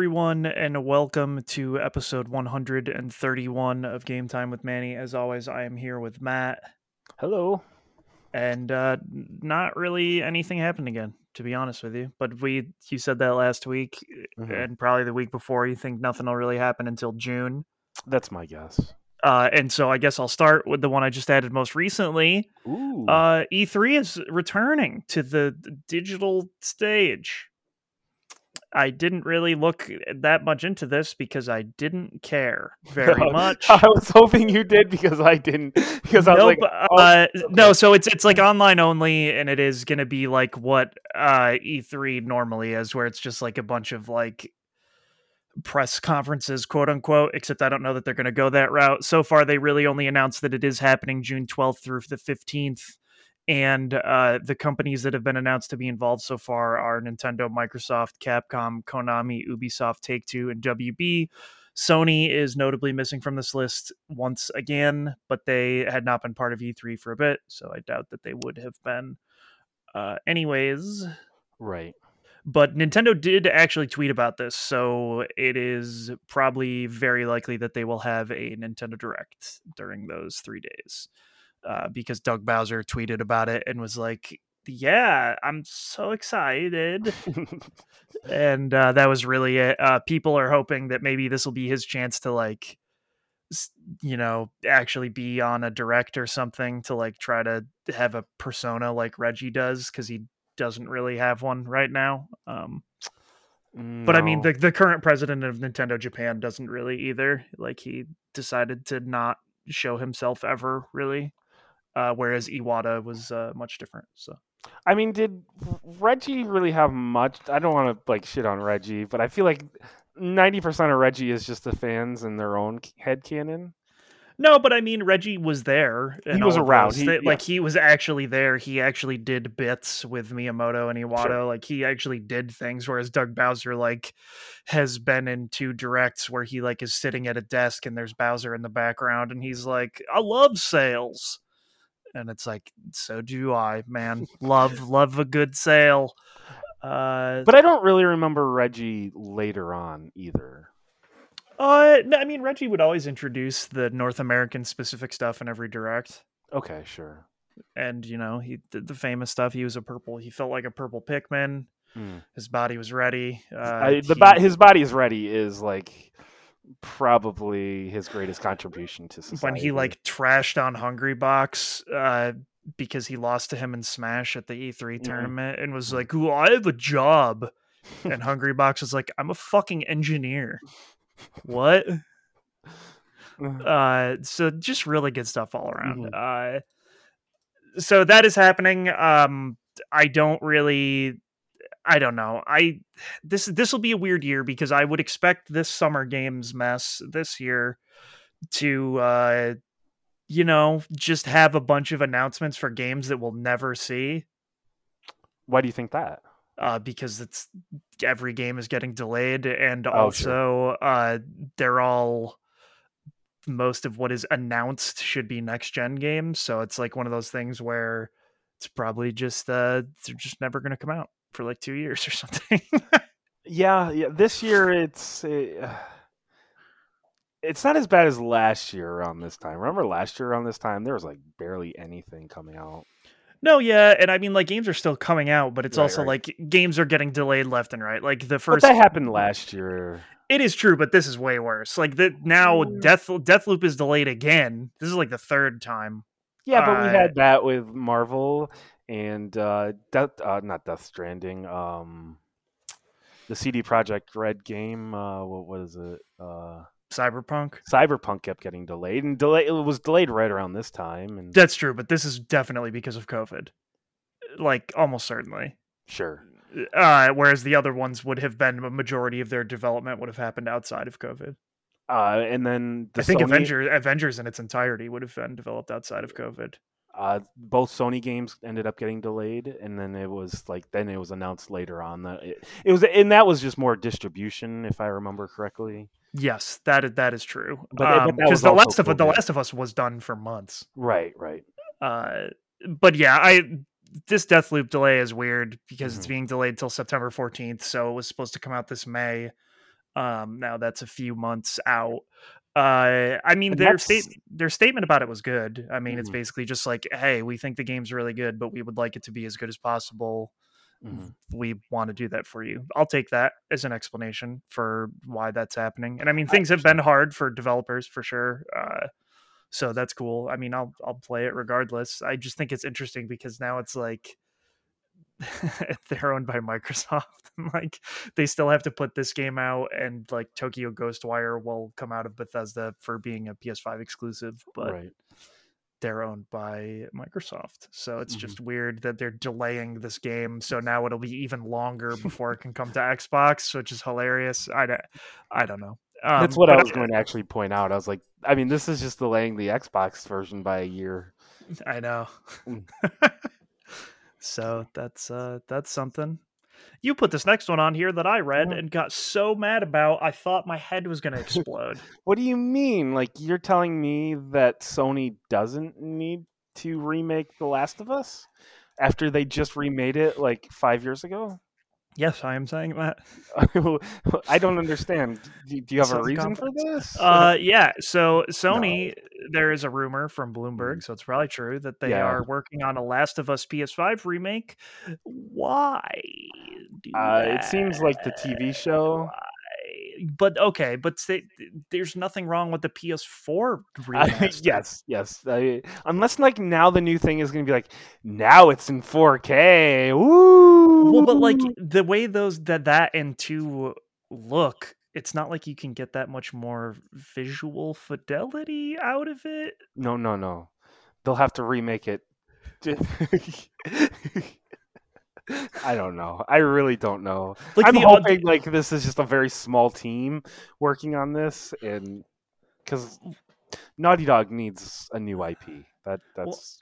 Everyone, and welcome to episode 131 of Game Time with Manny. As always, I am here with Matt, Hello. and uh, not really anything happened again, to be honest with you. But we, you said that last week, Mhm. and probably the week before. You think nothing will really happen until June, That's my guess. uh, and so I guess I'll start with the one I just added most recently. Ooh. Uh, E3 is returning to the digital stage. I didn't really look that much into this because I didn't care very much. I was hoping you did because I didn't. Because I was like, uh, okay. no, so it's it's like online only, and it is going to be like what uh, E3 normally is, where it's just like a bunch of like press conferences, quote unquote. Except I don't know that they're going to go that route. So far, they really only announced that it is happening June 12th through the 15th. And uh, the companies that have been announced to be involved so far are Nintendo, Microsoft, Capcom, Konami, Ubisoft, Take Two, and WB. Sony is notably missing from this list once again, but they had not been part of E3 for a bit, so I doubt that they would have been. Uh, anyways, right. but Nintendo did actually tweet about this, so it is probably very likely that they will have a Nintendo Direct during those three days. Uh, because Doug Bowser tweeted about it and was like, "Yeah, I'm so excited," and uh, that was really it. Uh, people are hoping that maybe this will be his chance to like, you know, actually be on a direct or something to like try to have a persona like Reggie does because he doesn't really have one right now. Um, but I mean, the the current president of Nintendo Japan doesn't really either. Like he decided to not show himself ever really, uh, whereas Iwata was uh, much different. So I mean, did Reggie really have much? I don't want to like shit on Reggie, but I feel like ninety percent of Reggie is just the fans and their own head canon. no, but I mean, Reggie was there. He was around. He- They- Like he was actually there. He actually did bits with Miyamoto and Iwata. Sure. Like he actually did things. Whereas Doug Bowser like has been in two directs where he like is sitting at a desk and there's Bowser in the background and he's like, I love sales. And it's like, so do I, man. love, love a good sale. Uh, But I don't really remember Reggie later on either. uh, no, I mean, Reggie would always introduce the North American specific stuff in every direct. Okay, sure. and you know he did the famous stuff. He was a purple. He felt like a purple Pikmin. Hmm. His body was ready. Uh, I, the he- bo- his body is ready is like probably his greatest contribution to society. when he like trashed on Hungrybox uh, because he lost to him in Smash at the E3 Mhm. tournament and was Mhm. like, "Ooh, I have a job," and Hungrybox was like, "I'm a fucking engineer." what? uh so just really good stuff all around uh so that is happening um i don't really i don't know i this this will be a weird year because i would expect this summer games mess this year to uh you know just have a bunch of announcements for games that we'll never see Why do you think that? uh, because it's every game is getting delayed, and Oh, also uh, they're all most of what is announced should be next gen games. So it's like one of those things where it's probably just uh, they're just never going to come out for like two years or something. Yeah, yeah. This year it's uh, it's not as bad as last year around this time. Remember last year around this time there was like barely anything coming out. no, yeah, and I mean like games are still coming out, but it's Right, also right. like games are getting delayed left and right. Like the But first that happened last year. It is true, but this is way worse. Like that now, Mm. Death Deathloop is delayed again. This is like the third time. Yeah, but we Uh, had that with Marvel and uh, Death, uh not Death Stranding. Um, the CD Projekt Red game. Uh, what was it? Uh, Cyberpunk. Cyberpunk kept getting delayed, and delay it was delayed right around this time. And That's true, but this is definitely because of COVID. Like almost certainly. sure, Uh, whereas the other ones would have been a majority of their development would have happened outside of COVID. uh, and then the I think Sony- Avengers Avengers in its entirety would have been developed outside of COVID. Uh, both Sony games ended up getting delayed, and then it was like then it was announced later on that it, it was, and that was just more distribution, if I remember correctly. Yes, that is, that is true. But- but Um, that 'cause was the Last of the. Last of Us was done for months. Right, right. Uh, but yeah, I this Deathloop delay is weird because it's Mhm. being delayed till September 14th, so it was supposed to come out this May. Um, now that's a few months out. Uh, I mean, And their state their statement about it was good. I mean, it's Mhm. basically just like, hey, we think the game's really good, but we would like it to be as good as possible. Mhm. We want to do that for you. I'll take that as an explanation for why that's happening. And I mean, I things have been hard for developers for sure. Uh, so that's cool. I mean, I'll I'll play it regardless. I just think it's interesting because now it's like they're owned by Microsoft. like they still have to put this game out, and like Tokyo Ghostwire will come out of Bethesda for being a PS5 exclusive, but right. they're owned by Microsoft. So it's Mhm. just weird that they're delaying this game. So now it'll be even longer before it can come to Xbox, which is hilarious. I don't, I don't know. Um, That's what I was going to actually point out. I was like, I mean, this is just delaying the Xbox version by a year. I know. So that's uh that's something. You put this next one on here that I read and got so mad about I thought my head was gonna explode. What do you mean? Like you're telling me that Sony doesn't need to remake The Last of Us after they just remade it like five years ago? Yes, I am saying that. I don't understand. Do, do you have a reason for this? Uh yeah, so Sony there is a rumor from Bloomberg, Mhm. so it's probably true that they Yeah. are working on a Last of Us PS5 remake. Why? do Uh, it seems like the? TV show. Why? But okay, but say, there's nothing wrong with the PS4 Uh, remaster. yes, yes. I, unless like now the new thing is going to be like now it's in 4K. Woo! Well, but like the way those that that and two look, it's not like you can get that much more visual fidelity out of it. no, no, no. They'll have to remake it. I don't know. I really don't know. Like I'm the hoping like this is just a very small team working on this, and because Naughty Dog needs a new IP. That that's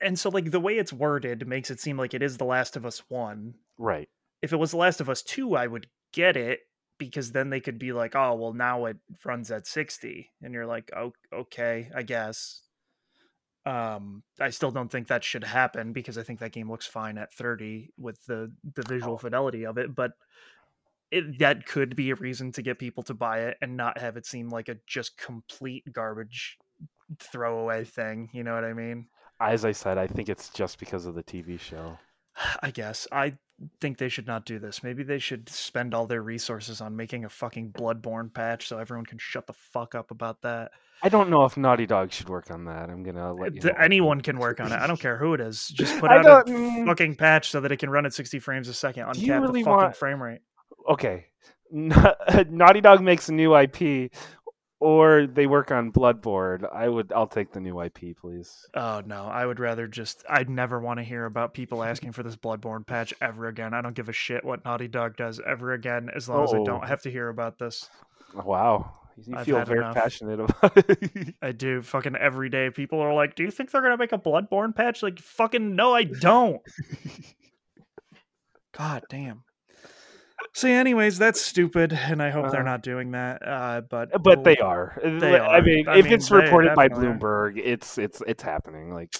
and so like the way it's worded makes it seem like it is The Last of Us one. right. If it was The Last of Us two, I would get it because then they could be like, oh well, now it runs at sixty, and you're like, oh okay, I guess. Um, I still don't think that should happen because I think that game looks fine at 30 with the the visual Oh. fidelity of it, but it, that could be a reason to get people to buy it and not have it seem like a just complete garbage throwaway thing. You know what I mean? As I said, I think it's just because of the TV show. I guess I think they should not do this. Maybe they should spend all their resources on making a fucking Bloodborne patch so everyone can shut the fuck up about that. I don't know if Naughty Dog should work on that. I'm gonna let you know. Anyone can work on it. I don't care who it is. Just put out a fucking patch so that it can run at 60 frames a second, uncap really the fucking want- frame rate. Okay, Na- Naughty Dog makes a new IP, or they work on Bloodborne. I would. I'll take the new IP, please. Oh no, I would rather just. I'd never want to hear about people asking for this Bloodborne patch ever again. I don't give a shit what Naughty Dog does ever again, as long as I Oh. don't have to hear about this. Wow, you I've feel very enough. passionate about it. I do. Fucking every day, people are like, "Do you think they're gonna make a Bloodborne patch?" Like, fucking no, I don't. God damn. Yeah, anyways, that's stupid, and I hope they're Uh, not doing that. Uh, but but we'll- they are. They I mean, I if mean, it's reported by definitely are. Bloomberg, it's it's it's happening. Like,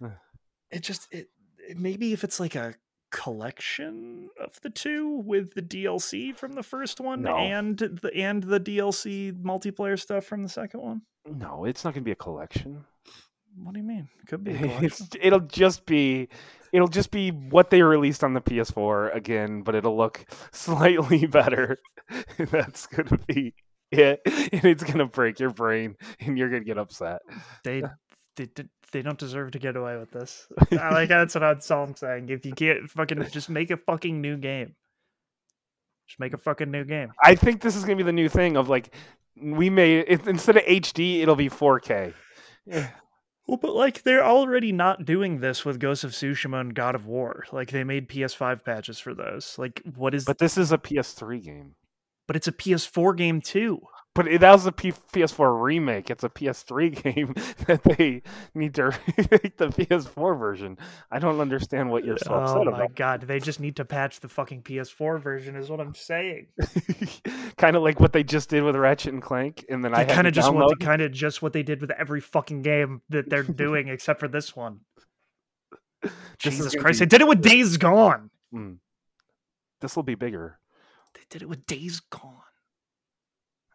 it just it maybe if it's like a collection of the two with the DLC from the first one No. and the and the DLC multiplayer stuff from the second one. no, it's not going to be a collection. What do you mean? It could be a. It's, it'll just be it'll just be what they released on the PS4 again, but it'll look slightly better. That's gonna be it, and it's gonna break your brain, and you're gonna get upset. they they did- they don't deserve to get away with this. I like that's what all I'm saying. If you can't fucking just make a fucking new game. Just make a fucking new game. I think this is gonna be the new thing of like we made it instead of HD, it'll be 4K. Yeah. Well, but like they're already not doing this with Ghost of Tsushima and God of War. Like they made PS5 patches for those. Like what is But this is a PS3 game. but it's a PS4 game too. But it, that was a P- PS4 remake. It's a PS3 game that they need to remake the PS4 version. I don't understand what you're so oh upset my about. god, they just need to patch the fucking PS4 version is what I'm saying. kind of like what they just did with Ratchet and Clank, and then I They had kind of just what kind of just what they did with every fucking game that they're doing except for this one. This Jesus Christ! be- They did it with Days Gone. Mm. This will be bigger. They did it with Days Gone.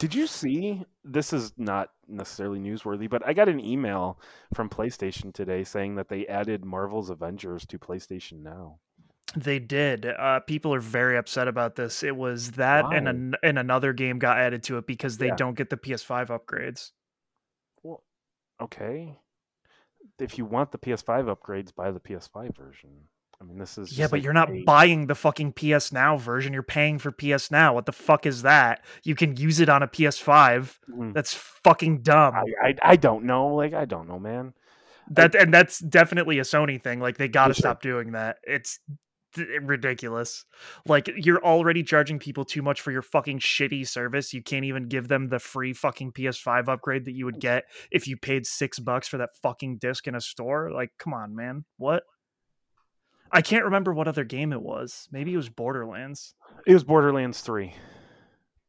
Did you see? This is not necessarily newsworthy, but I got an email from PlayStation today saying that they added Marvel's Avengers to PlayStation Now. They did. Uh, people are very upset about this. It was that and an, and another game got added to it because they Yeah. don't get the PS5 upgrades. Well, okay. If you want the PS5 upgrades, buy the PS5 version. I mean, this is Yeah, but like you're not a- buying the fucking PS Now version. You're paying for PS Now. What the fuck is that? You can use it on a PS5. Mm. That's fucking dumb. I, I I don't know. Like I don't know, man. that and that's definitely a Sony thing. Like they got to For sure. stop doing that. It's ridiculous. Like you're already charging people too much for your fucking shitty service. You can't even give them the free fucking PS5 upgrade that you would get if you paid 6 bucks for that fucking disc in a store. Like come on, man. What? I can't remember what other game it was. Maybe it was Borderlands It was Borderlands Three.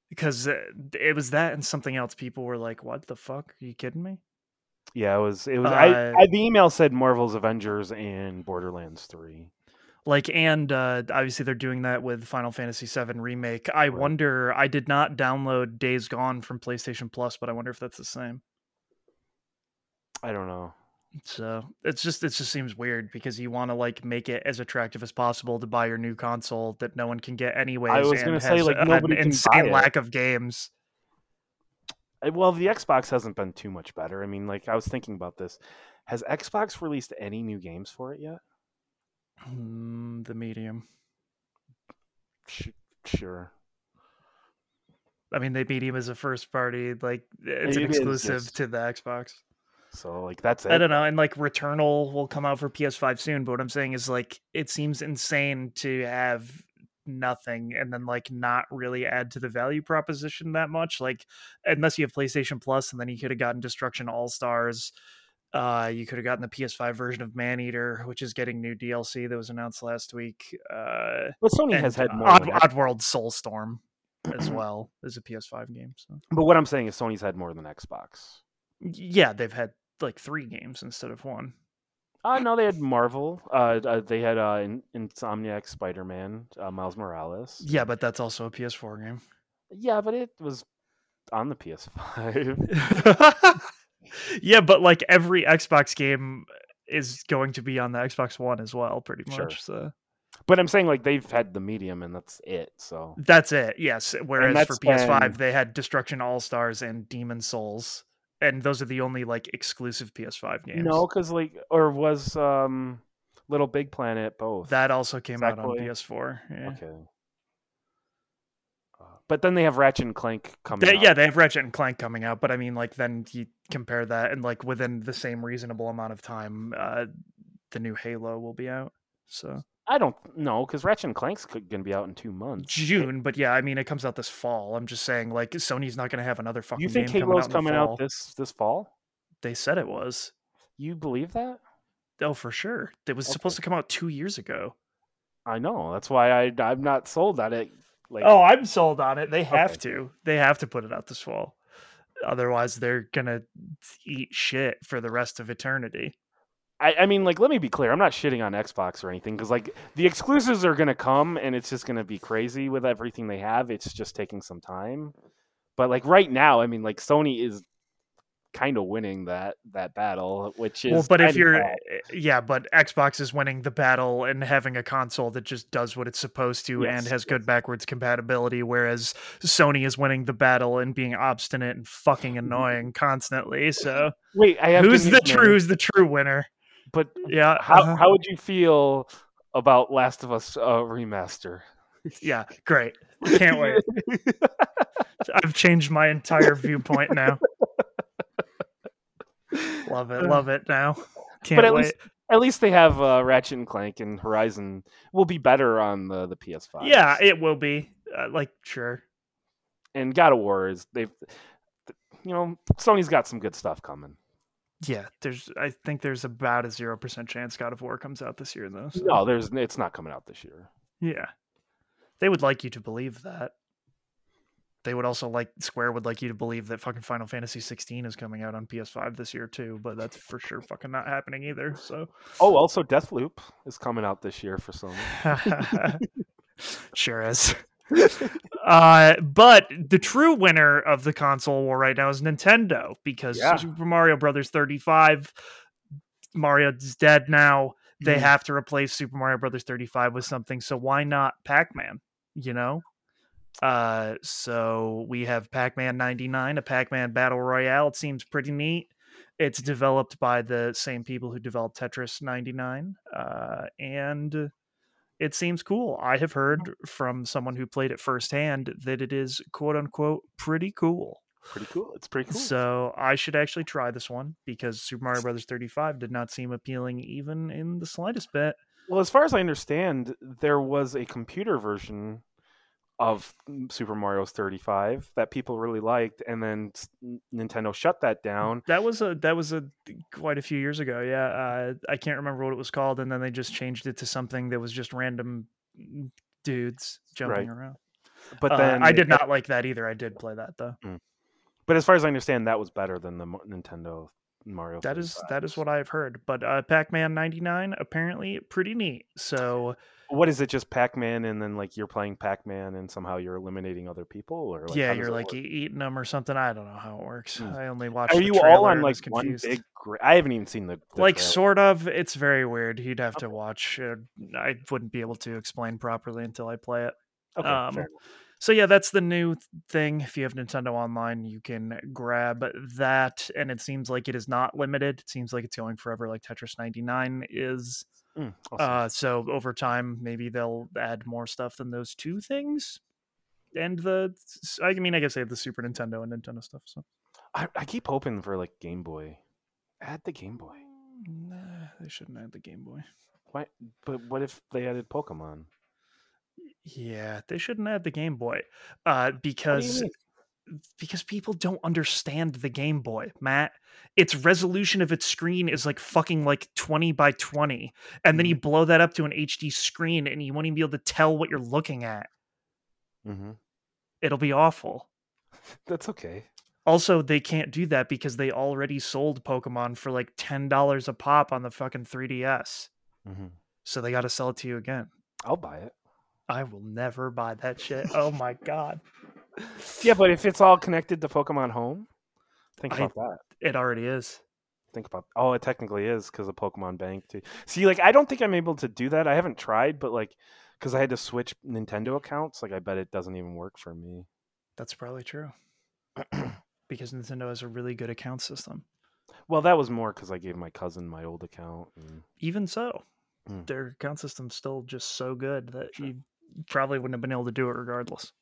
because uh, it was that and something else. People were like, "What the fuck? Are you kidding me?" Yeah, it was. It was. I, Uh, I the email said Marvel's Avengers and Borderlands Three. like and uh obviously they're doing that with final fantasy 7 remake i Right. wonder i did not download days gone from playstation plus but i wonder if that's the same I don't know. So it's just it just seems weird because you want to like make it as attractive as possible to buy your new console that no one can get anyways was gonna say, like, an nobody can buy insane it. lack of games Well, the Xbox hasn't been too much better. I mean, like I was thinking about this. Has Xbox released any new games for it yet? Mm, the medium Sh- sure. i mean the medium is a first party like it's an exclusive just- to the xbox So like that's it. I don't know, and like Returnal will come out for PS5 soon. But what I'm saying is like it seems insane to have nothing and then like not really add to the value proposition that much. Like unless you have PlayStation Plus, and then you could have gotten Destruction All Stars. Uh, you could have gotten the PS5 version of Maneater, which is getting new DLC that was announced last week. Uh, But Sony has had more. Odd, Oddworld Soulstorm as well as a PS5 game. So But what I'm saying is Sony's had more than Xbox. yeah, they've had like three games instead of one. Uh no, they had Marvel. Uh, uh they had uh Insomniac Spider-Man, uh, Miles Morales. Yeah, but that's also a PS4 game. Yeah, but it was on the PS5. yeah, but like every Xbox game is going to be on the Xbox One as well, pretty Sure. much. So but I'm saying like they've had the medium and that's it. So that's it. Yes. Whereas for PS5, been- they had Destruction All Stars and Demon's Souls, and those are the only like exclusive PS5 games. no, because like or was um Little Big Planet both? that also came out on PS4. Yeah. okay. Uh, But then they have Ratchet and Clank coming. They- out. yeah, they have Ratchet and Clank coming out, but I mean, like, then you compare that, and like within the same reasonable amount of time, uh, the new Halo will be out. So I don't know because Ratchet and Clank's going to be out in two months. June, but yeah, I mean, it comes out this fall. I'm just saying, like, Sony's not going to have another fucking. You think Halo's coming coming out, in the out this this fall? They said it was. You believe that? Oh, for sure. It was supposed to come out two years ago. I know. That's why I I'm not sold on it. Like oh, I'm sold on it. They have Okay. to. They have to put it out this fall. Otherwise, they're gonna eat shit for the rest of eternity. I, I mean, like, let me be clear. I'm not shitting on Xbox or anything because, like, the exclusives are gonna come and it's just gonna be crazy with everything they have. It's just taking some time. But like right now, I mean, like Sony is kind of winning that that battle, which is well, but if you're, sad. eh, yeah, but Xbox is winning the battle and having a console that just does what it's supposed to and Yes, has good backwards compatibility, whereas Sony is winning the battle and being obstinate and fucking annoying constantly. So wait, I have who's the true? Who's the true winner? But Yeah, how uh-huh. how would you feel about Last of Us uh, remaster? yeah, great. Can't wait. I've changed my entire viewpoint now. Love it, love it now. Can't but at wait. least at least they have uh, Ratchet and Clank and Horizon will be better on the the PS5. yeah, it will be. Uh, like, sure. and God of War is they've you know Sony's got some good stuff coming. Yeah, there's. I think there's about a zero percent chance God of War comes out this year, though. so- No, there's it's not coming out this year. Yeah, they would like you to believe that. they would also like Square would like you to believe that fucking Final Fantasy 16 is coming out on PS5 this year too, but that's for sure fucking not happening either. So Oh, also Deathloop is coming out this year for Sony. sure is. uh, but the true winner of the console war right now is Nintendo because Yeah. Super Mario Brothers 35, Mario's dead now. They Mhm. have to replace Super Mario Brothers 35 with something. So why not Pac-Man? You know. Uh, so we have Pac-Man 99, a Pac-Man battle royale. It seems pretty neat. It's developed by the same people who developed Tetris 99, uh, and it seems cool. I have heard oh. from someone who played it firsthand that it is quote unquote pretty cool. pretty cool. It's pretty cool. So I should actually try this one because Super Mario Brothers 35 did not seem appealing even in the slightest bit. Well, as far as I understand, there was a computer version of mm, Super Mario's 35 that people really liked, and then Nintendo shut that down. That was a that was a quite a few years ago. Yeah, uh, I can't remember what it was called, and then they just changed it to something that was just random mm, dudes jumping Right. around. But Uh, then I did not like that either. I did play that though. But as far as I understand, that was better than the Nintendo Mario. That is 35. that is what I've heard. But uh, Pac-Man 99 apparently pretty neat. So What is it? Just Pac-Man, and then like you're playing Pac-Man, and somehow you're eliminating other people, or like, yeah, you're like work? eating them or something. I don't know how it works. Hmm. I only watched. Are you all on like one confused. big? Gra- I haven't even seen the, the like trailer. sort of. It's very weird. You'd have to watch. Uh, I wouldn't be able to explain properly until I play it. Okay, um, So yeah, that's the new thing. If you have Nintendo Online, you can grab that, and it seems like it is not limited. It seems like it's going forever, like Tetris 99 is. Mm, awesome. Uh, so over time, maybe they'll add more stuff than those two things. And the, I mean, I guess they have the Super Nintendo and Nintendo stuff. So I, I keep hoping for like Game Boy. Add the Game Boy. nah, they shouldn't add the Game Boy. Why? But what if they added Pokemon? Yeah, they shouldn't add the Game Boy, uh, What do you because? Because people don't understand the Game Boy, Matt. Its resolution of its screen is like fucking like 20 by 20. And then you blow that up to an HD screen and you won't even be able to tell what you're looking at. hmm It'll be awful. That's okay. Also, they can't do that because they already sold Pokemon for like $10 a pop on the fucking 3DS. hmm So they got to sell it to you again. I'll buy it. I will never buy that shit. Oh my god. Yeah, but if it's all connected to Pokemon Home, think I- about that. It already is. Think about. Oh, it technically is because of Pokemon Bank too. See, like I don't think I'm able to do that. I haven't tried, but like because I had to switch Nintendo accounts, like I bet it doesn't even work for me. That's probably true. because Nintendo has a really good account system. Well, that was more because I gave my cousin my old account. And... Even so, Mm. their account system's still just so good that Sure. you probably wouldn't have been able to do it regardless.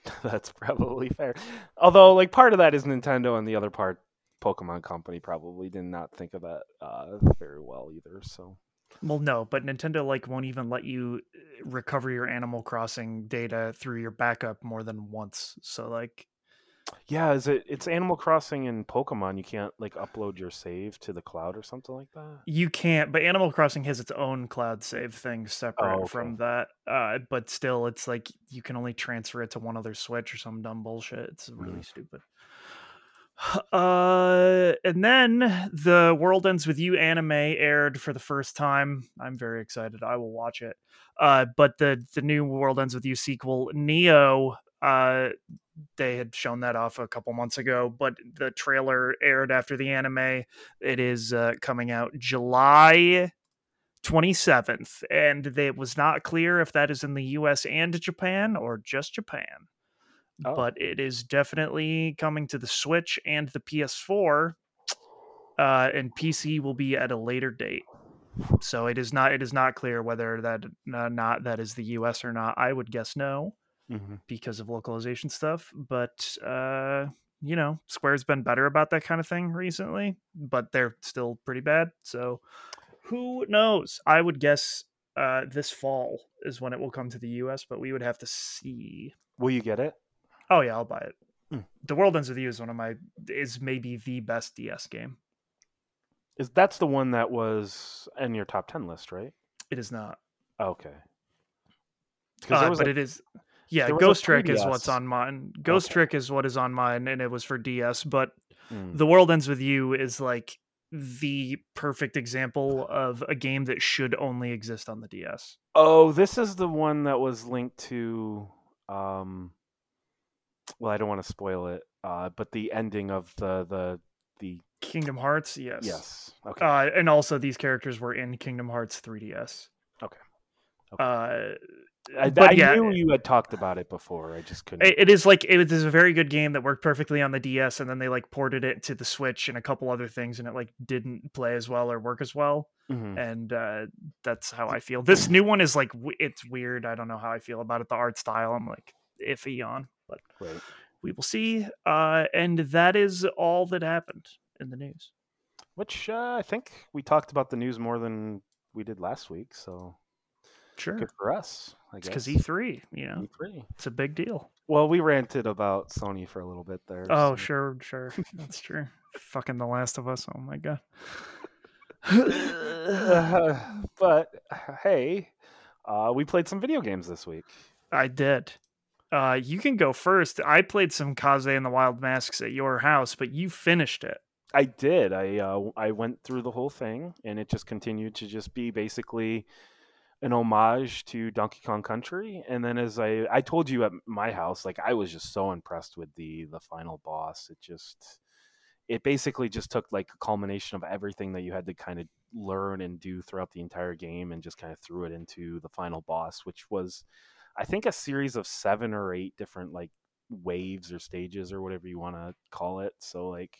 That's probably fair. Although, like, part of that is Nintendo, and the other part, Pokemon Company probably did not think of that uh, very well either. So, Well, no, but Nintendo like won't even let you uh, recover your Animal Crossing data through your backup more than once. So like yeah, is it? It's Animal Crossing and Pokemon. You can't like upload your save to the cloud or something like that. you can't but Animal Crossing has its own cloud save thing separate okay. from that. Uh but still it's like you can only transfer it to one other Switch or some dumb bullshit. It's really stupid. Uh and then the World Ends With You anime aired for the first time. I'm very excited. I will watch it. Uh but the the new World Ends With You sequel, Neo, uh they had shown that off a couple months ago, but the trailer aired after the anime. It is uh, coming out July 27th, and it was not clear if that is in the US and Japan or just Japan. Oh. But it is definitely coming to the Switch and the PS4, uh, and PC will be at a later date. So it is not it is not clear whether that uh, not that is the US or not. I would guess no Mm-hmm. because of localization stuff but uh you know square's been better about that kind of thing recently but they're still pretty bad so who knows i would guess uh this fall is when it will come to the us but we would have to see Will you get it? oh yeah i'll buy it Hmm. the world ends with you is one of my is maybe the best ds game Is that's the one that was in your top ten list, right? it is not Okay. Because uh, but like, it is Yeah, There Ghost Trick is what's on mine. Ghost Okay. Trick is what is on mine, and it was for DS. But Mm. The World Ends with You is like the perfect example of a game that should only exist on the DS. Oh, this is the one that was linked to. Um, well, I don't want to spoil it, uh, but the ending of the the the Kingdom Hearts, yes. yes. Okay. Uh, and also, these characters were in Kingdom Hearts 3DS. Okay. Okay. Uh, I, but I yeah, knew you had talked about it before. I just couldn't. it- is like it is a very good game that worked perfectly on the DS, and then they like ported it to the Switch and a couple other things, and it like didn't play as well or work as well. Mhm. And uh, that's how I feel. This new one is like it's weird. I don't know how I feel about it. The art style, I'm like iffy on, but Right. we will see. Uh, and that is all that happened in the news. Which uh, I think we talked about the news more than we did last week. So Sure, good for us. I because. E3. You know, E3. it's a big deal. Well, we ranted about Sony for a little bit there. Oh, so- sure, sure. That's true. Fucking The Last of Us. Oh my god. Uh, but hey, uh, we played some video games this week. I did. Uh, you can go first. I played some Kaze and the Wild Masks at your house, but you finished it. I did. I uh, I went through the whole thing, and it just continued to just be basically an homage to Donkey Kong Country. And then, as I I told you at my house, like I was just so impressed with the the final boss. It just it basically just took like a culmination of everything that you had to kind of learn and do throughout the entire game, and just kind of threw it into the final boss, which was I think a series of seven or eight different like waves or stages or whatever you want to call it. So like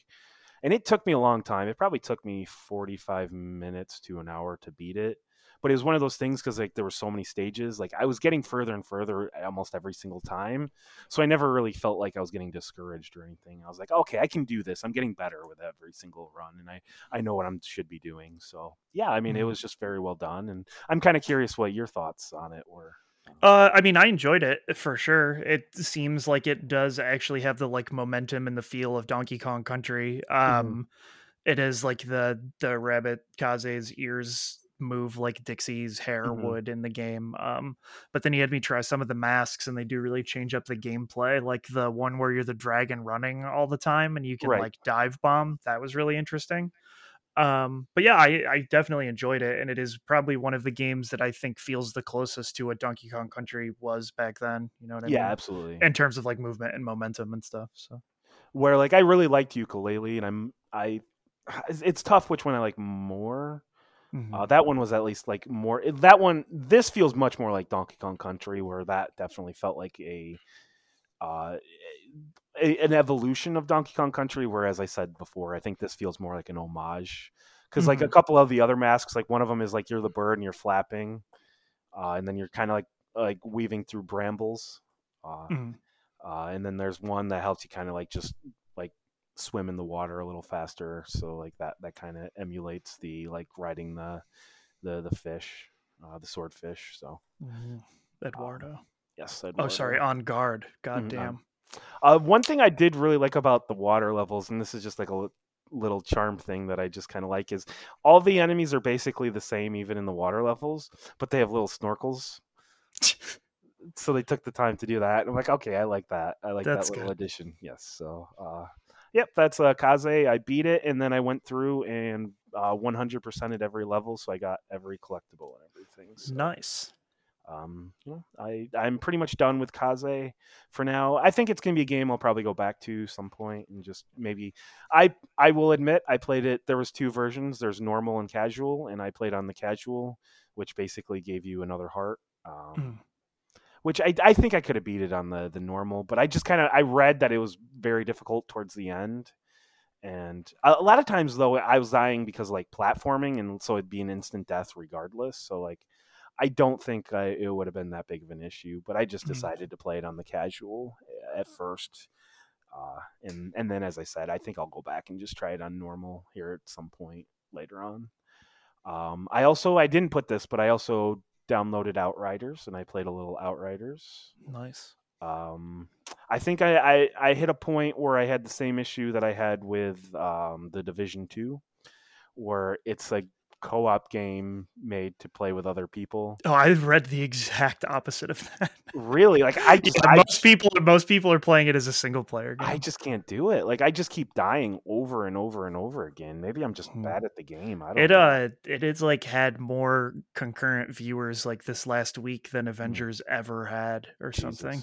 and it took me a long time. It probably took me 45 minutes to an hour to beat it. But it was one of those things because like there were so many stages. Like I was getting further and further almost every single time, so I never really felt like I was getting discouraged or anything. I was like, okay, I can do this. I'm getting better with every single run, and I I know what I should be doing. So yeah, I mean, it Mhm. was just very well done, and I'm kind of curious what your thoughts on it were. Uh, I mean, I enjoyed it for sure. It seems like it does actually have the like momentum and the feel of Donkey Kong Country. Um, it is like the the rabbit Kaze's ears move like Dixie's hair Mhm. would in the game. Um, but then he had me try some of the masks, and they do really change up the gameplay. Like the one where you're the dragon running all the time, and you can Right. like dive bomb. That was really interesting. Um, but yeah, I, I definitely enjoyed it, and it is probably one of the games that I think feels the closest to what Donkey Kong Country was back then. You know what I yeah, mean? absolutely. In terms of like movement and momentum and stuff. So where like I really liked Yooka-Laylee, and I'm I. It's tough which one I like more. Mhm. Uh, that one was at least like more. That one, this feels much more like Donkey Kong Country, where that definitely felt like a, uh, a an evolution of Donkey Kong Country. Whereas I said before, I think this feels more like an homage. Because like a couple of the other masks, like one of them is like you're the bird and you're flapping, uh, and then you're kind of like like weaving through brambles. Uh, Mhm. uh, and then there's one that helps you kind of like just swim in the water a little faster so like that that kind of emulates the like riding the the the fish uh, the swordfish so Mhm. Eduardo. yes oh, sorry, Enguarde. God Mhm, damn. uh, one thing i did really like about the water levels and this is just like a little charm thing that i just kind of like is all the enemies are basically the same even in the water levels but they have little snorkels so they took the time to do that. And I'm like, okay, I like that. I like That's that little good. addition. Yes. So, uh, yep, that's uh, Kaze. I beat it, and then I went through and uh, 100% at every level, so I got every collectible and everything. So, nice. um, you know, I I'm pretty much done with Kaze for now. I think it's gonna be a game I'll probably go back to some point and just maybe. I I will admit I played it. There was two versions. There's normal and casual, and I played on the casual, which basically gave you another heart. Um, Mm. Which I, I think I could have beat it on the the normal, but I just kind of I read that it was very difficult towards the end, and a, a lot of times though I was dying because of, like platforming, and so it'd be an instant death regardless. So like I don't think I, it would have been that big of an issue, but I just Mhm. decided to play it on the casual uh, at first. Uh, and and then, as I said, I think I'll go back and just try it on normal here at some point later on. Um, I also I didn't put this, but I also downloaded Outriders and I played a little Outriders. Nice. Um, I think I, I I hit a point where I had the same issue that I had with um, the Division Two, where it's like co-op game made to play with other people. Oh, I've read the exact opposite of that. Really? Like I, just, Yeah, I, most people most people are playing it as a single player game. I just can't do it. Like I just keep dying over and over and over again. Maybe I'm just Hmm. bad at the game. I don't it know. uh it is like had more concurrent viewers like this last week than Avengers ever had or something.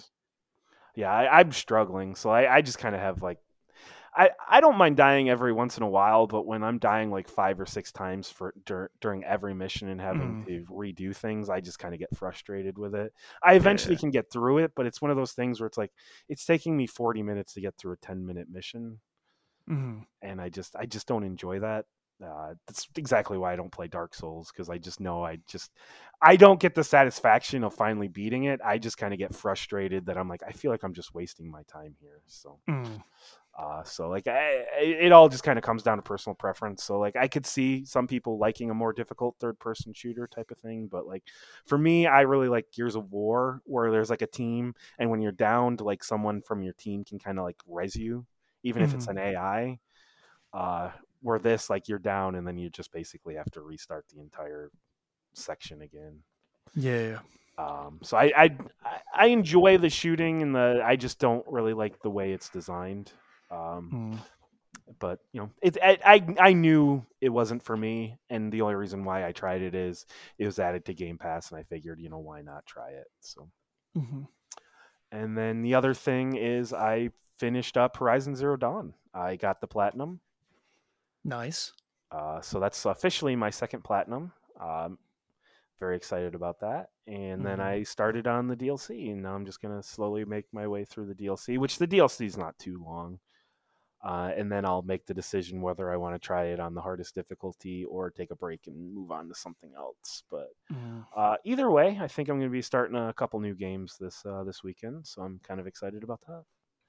Yeah, I, I'm struggling, so I, I just kind of have like, I I don't mind dying every once in a while, but when I'm dying like five or six times for dur- during every mission and having Mm. to redo things, I just kind of get frustrated with it. I eventually can get through it, but it's one of those things where it's like it's taking me 40 minutes to get through a 10 minute mission, Mhm. and I just I just don't enjoy that. Uh, that's exactly why I don't play Dark Souls because I just know I just I don't get the satisfaction of finally beating it. I just kind of get frustrated that I'm like I feel like I'm just wasting my time here. So Mm. Uh, so like I, it all just kind of comes down to personal preference. So like I could see some people liking a more difficult third person shooter type of thing, but like for me, I really like Gears of War where there's like a team, and when you're downed, like someone from your team can kind of like res you, even if it's an AI. Uh, where this like you're down and then you just basically have to restart the entire section again. Yeah. Um, so I, I I- I enjoy the shooting and the I just don't really like the way it's designed. Um, Mm. but you know, it I, I I knew it wasn't for me, and the only reason why I tried it is it was added to Game Pass, and I figured you know why not try it. So, Mhm. and then the other thing is I finished up Horizon Zero Dawn. I got the platinum, Nice. uh, so that's officially my second platinum. Um, very excited about that. And then Mhm. I started on the DLC, and now I'm just gonna slowly make my way through the DLC, which the DLC is not too long. Uh, and then I'll make the decision whether I want to try it on the hardest difficulty or take a break and move on to something else. But Mm. uh, either way, I think I'm going to be starting a couple new games this uh, this weekend, so I'm kind of excited about that.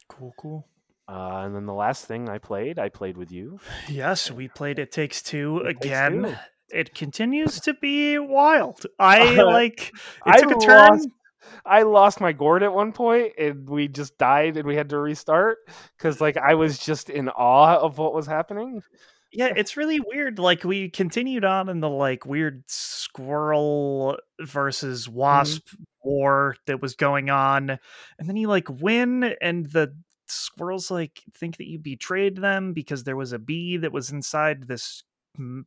Cool, cool. Uh, and then the last thing I played, I played with you. Yes, we played It Takes Two It Takes again. Two. It continues to be wild. I like it I took a turn. lost- I lost my gourd at one point, and we just died, and we had to restart because like I was just in awe of what was happening. Yeah, it's really weird. Like we continued on in the like weird squirrel versus wasp war that was going on, and then you like win, and the squirrels like think that you betrayed them because there was a bee that was inside this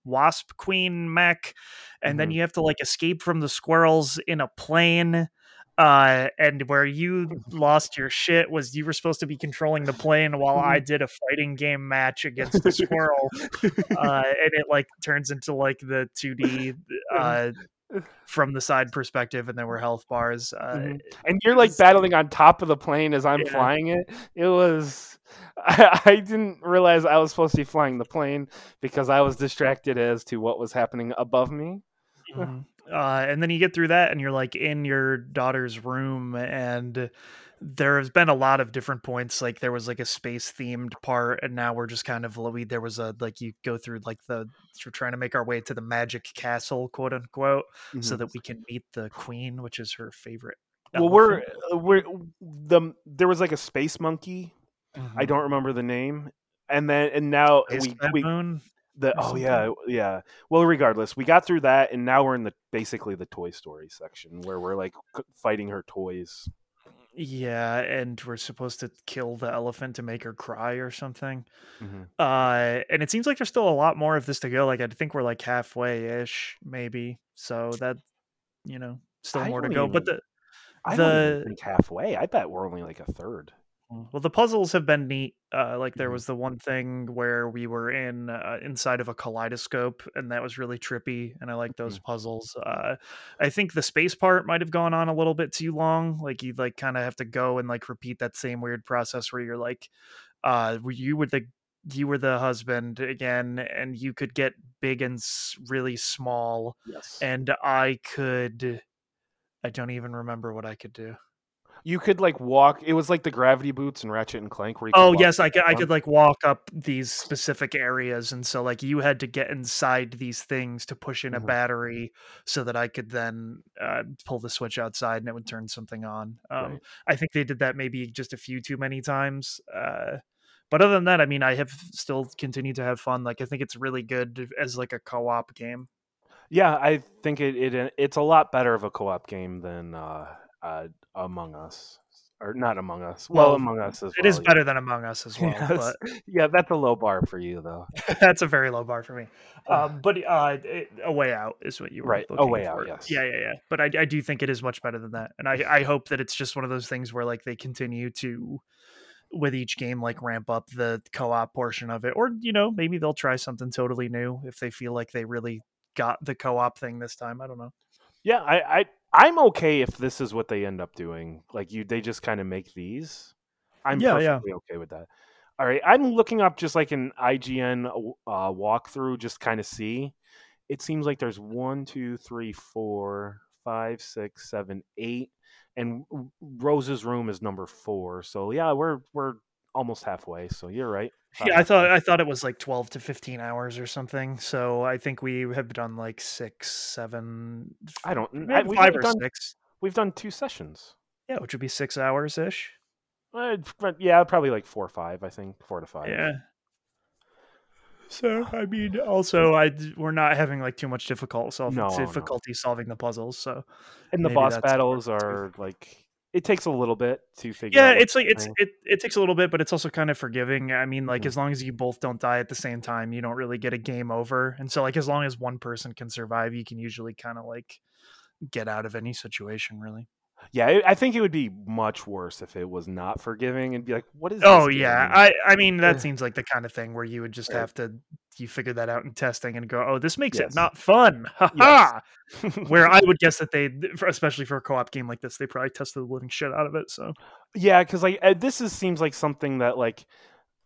wasp queen mech, and then Mhm. you have to like escape from the squirrels in a plane. Uh, and where you lost your shit was you were supposed to be controlling the plane while I did a fighting game match against the squirrel uh, and it like turns into like the 2D uh, from the side perspective, and there were health bars. Uh, Mhm. and you're like battling on top of the plane as I'm Yeah. flying it. It was I, I didn't realize I was supposed to be flying the plane because I was distracted as to what was happening above me. mhm. Uh, and then you get through that, and you're like in your daughter's room, and there has been a lot of different points. Like there was like a space themed part, and now we're just kind of we there was a like you go through like the we're trying to make our way to the magic castle, quote unquote, so Mhm. that we can meet the queen, which is her favorite. well, we're uh, we're the there was like a space monkey. I Mhm. don't remember the name. And then and now Space we, we? The oh yeah yeah well regardless we got through that and now we're in the basically the toy story section where we're like fighting her toys Yeah, and we're supposed to kill the elephant to make her cry or something. Mhm. Uh, and it seems like there's still a lot more of this to go. Like I think we're like halfway ish, maybe. So that you know, still I more to go. But the I don't even The- think halfway. I bet we're only like a third. Well, the puzzles have been neat. Uh, like there Mhm. was the one thing where we were in uh, inside of a kaleidoscope, and that was really trippy. And I like those puzzles. Uh, I think the space part might have gone on a little bit too long. Like you like kind of have to go and like repeat that same weird process where you're like, uh, you were the you were the husband again, and you could get big and really small, Yes. and I could. I don't even remember what I could do. You could like walk. It was like the gravity boots and Ratchet and Clank. Where you could Oh yes, I could. I could like walk up these specific areas, and so like you had to get inside these things to push in a Mhm. battery, so that I could then uh, pull the switch outside and it would turn something on. Um, Right. I think they did that maybe just a few too many times. Uh, but other than that, I mean, I have still continued to have fun. Like I think it's really good as like a co-op game. Yeah, I think it, it it's a lot better of a co-op game than uh, uh, Among Us or not Among Us. Well, Well, Among Us as It well. is better than Among Us as well, Yes. but yeah, that's a low bar for you though. that's a very low bar for me. Um, but uh, it, a way out is what you were Right, A Way Out, yes. Yeah, yeah, yeah. But I, I do think it is much better than that, and I, I hope that it's just one of those things where like they continue to, with each game, like ramp up the co-op portion of it, or you know maybe they'll try something totally new if they feel like they really got the co-op thing this time. I don't know. Yeah, I, I I'm okay if this is what they end up doing. Like you, they just kind of make these. I'm Yeah, yeah. perfectly okay with that. All right, I'm looking up just like an IGN uh, walkthrough, just kind of see. It seems like there's one, two, three, four, five, six, seven, eight, and Rose's room is number four. So yeah, we're we're almost halfway. So you're right. Yeah, I thought I thought it was like twelve to fifteen hours or something. So I think we have done like six, seven, I don't. We've five or done, six. We've done two sessions. Yeah, which would be six hours ish. Uh, yeah, probably like four or five. I think four to five. Yeah. So I mean, also, I we're not having like too much difficult solve, No, no. difficulty solving the puzzles. So and the boss battles are like it takes a little bit to figure yeah, it's like it's it it takes a little bit, but it's also kind of forgiving. I mean, like Mhm. as long as you both don't die at the same time, you don't really get a game over. And so, like as long as one person can survive, you can usually kind of like get out of any situation. Really. Yeah I- i think it would be much worse if it was not forgiving and be like what is Oh this yeah. I I mean that seems like the kind of thing where you would just Right. have to you figure that out in testing and go, oh, this makes Yes. it not fun. Ha Yes. ha. Where I would guess that they, especially for a co-op game like this, they probably tested the living shit out of it. So yeah because like uh, this is seems like something that like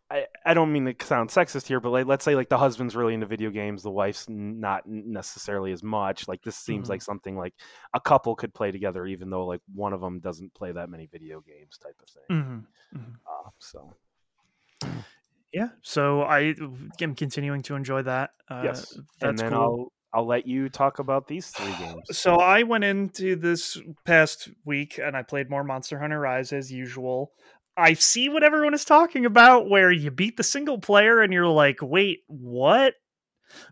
I, I don't mean to sound sexist here, but like let's say like the husband's really into video games, the wife's not necessarily as much. Like this seems Mhm. like something like a couple could play together, even though like one of them doesn't play that many video games, type of thing. Mhm. Uh, so yeah, so I am continuing to enjoy that. Uh, yes, and then cool. I'll I'll let you talk about these three games. So I went into this past week and I played more Monster Hunter Rise as usual. I see what everyone is talking about where you beat the single player and you're like, wait, what?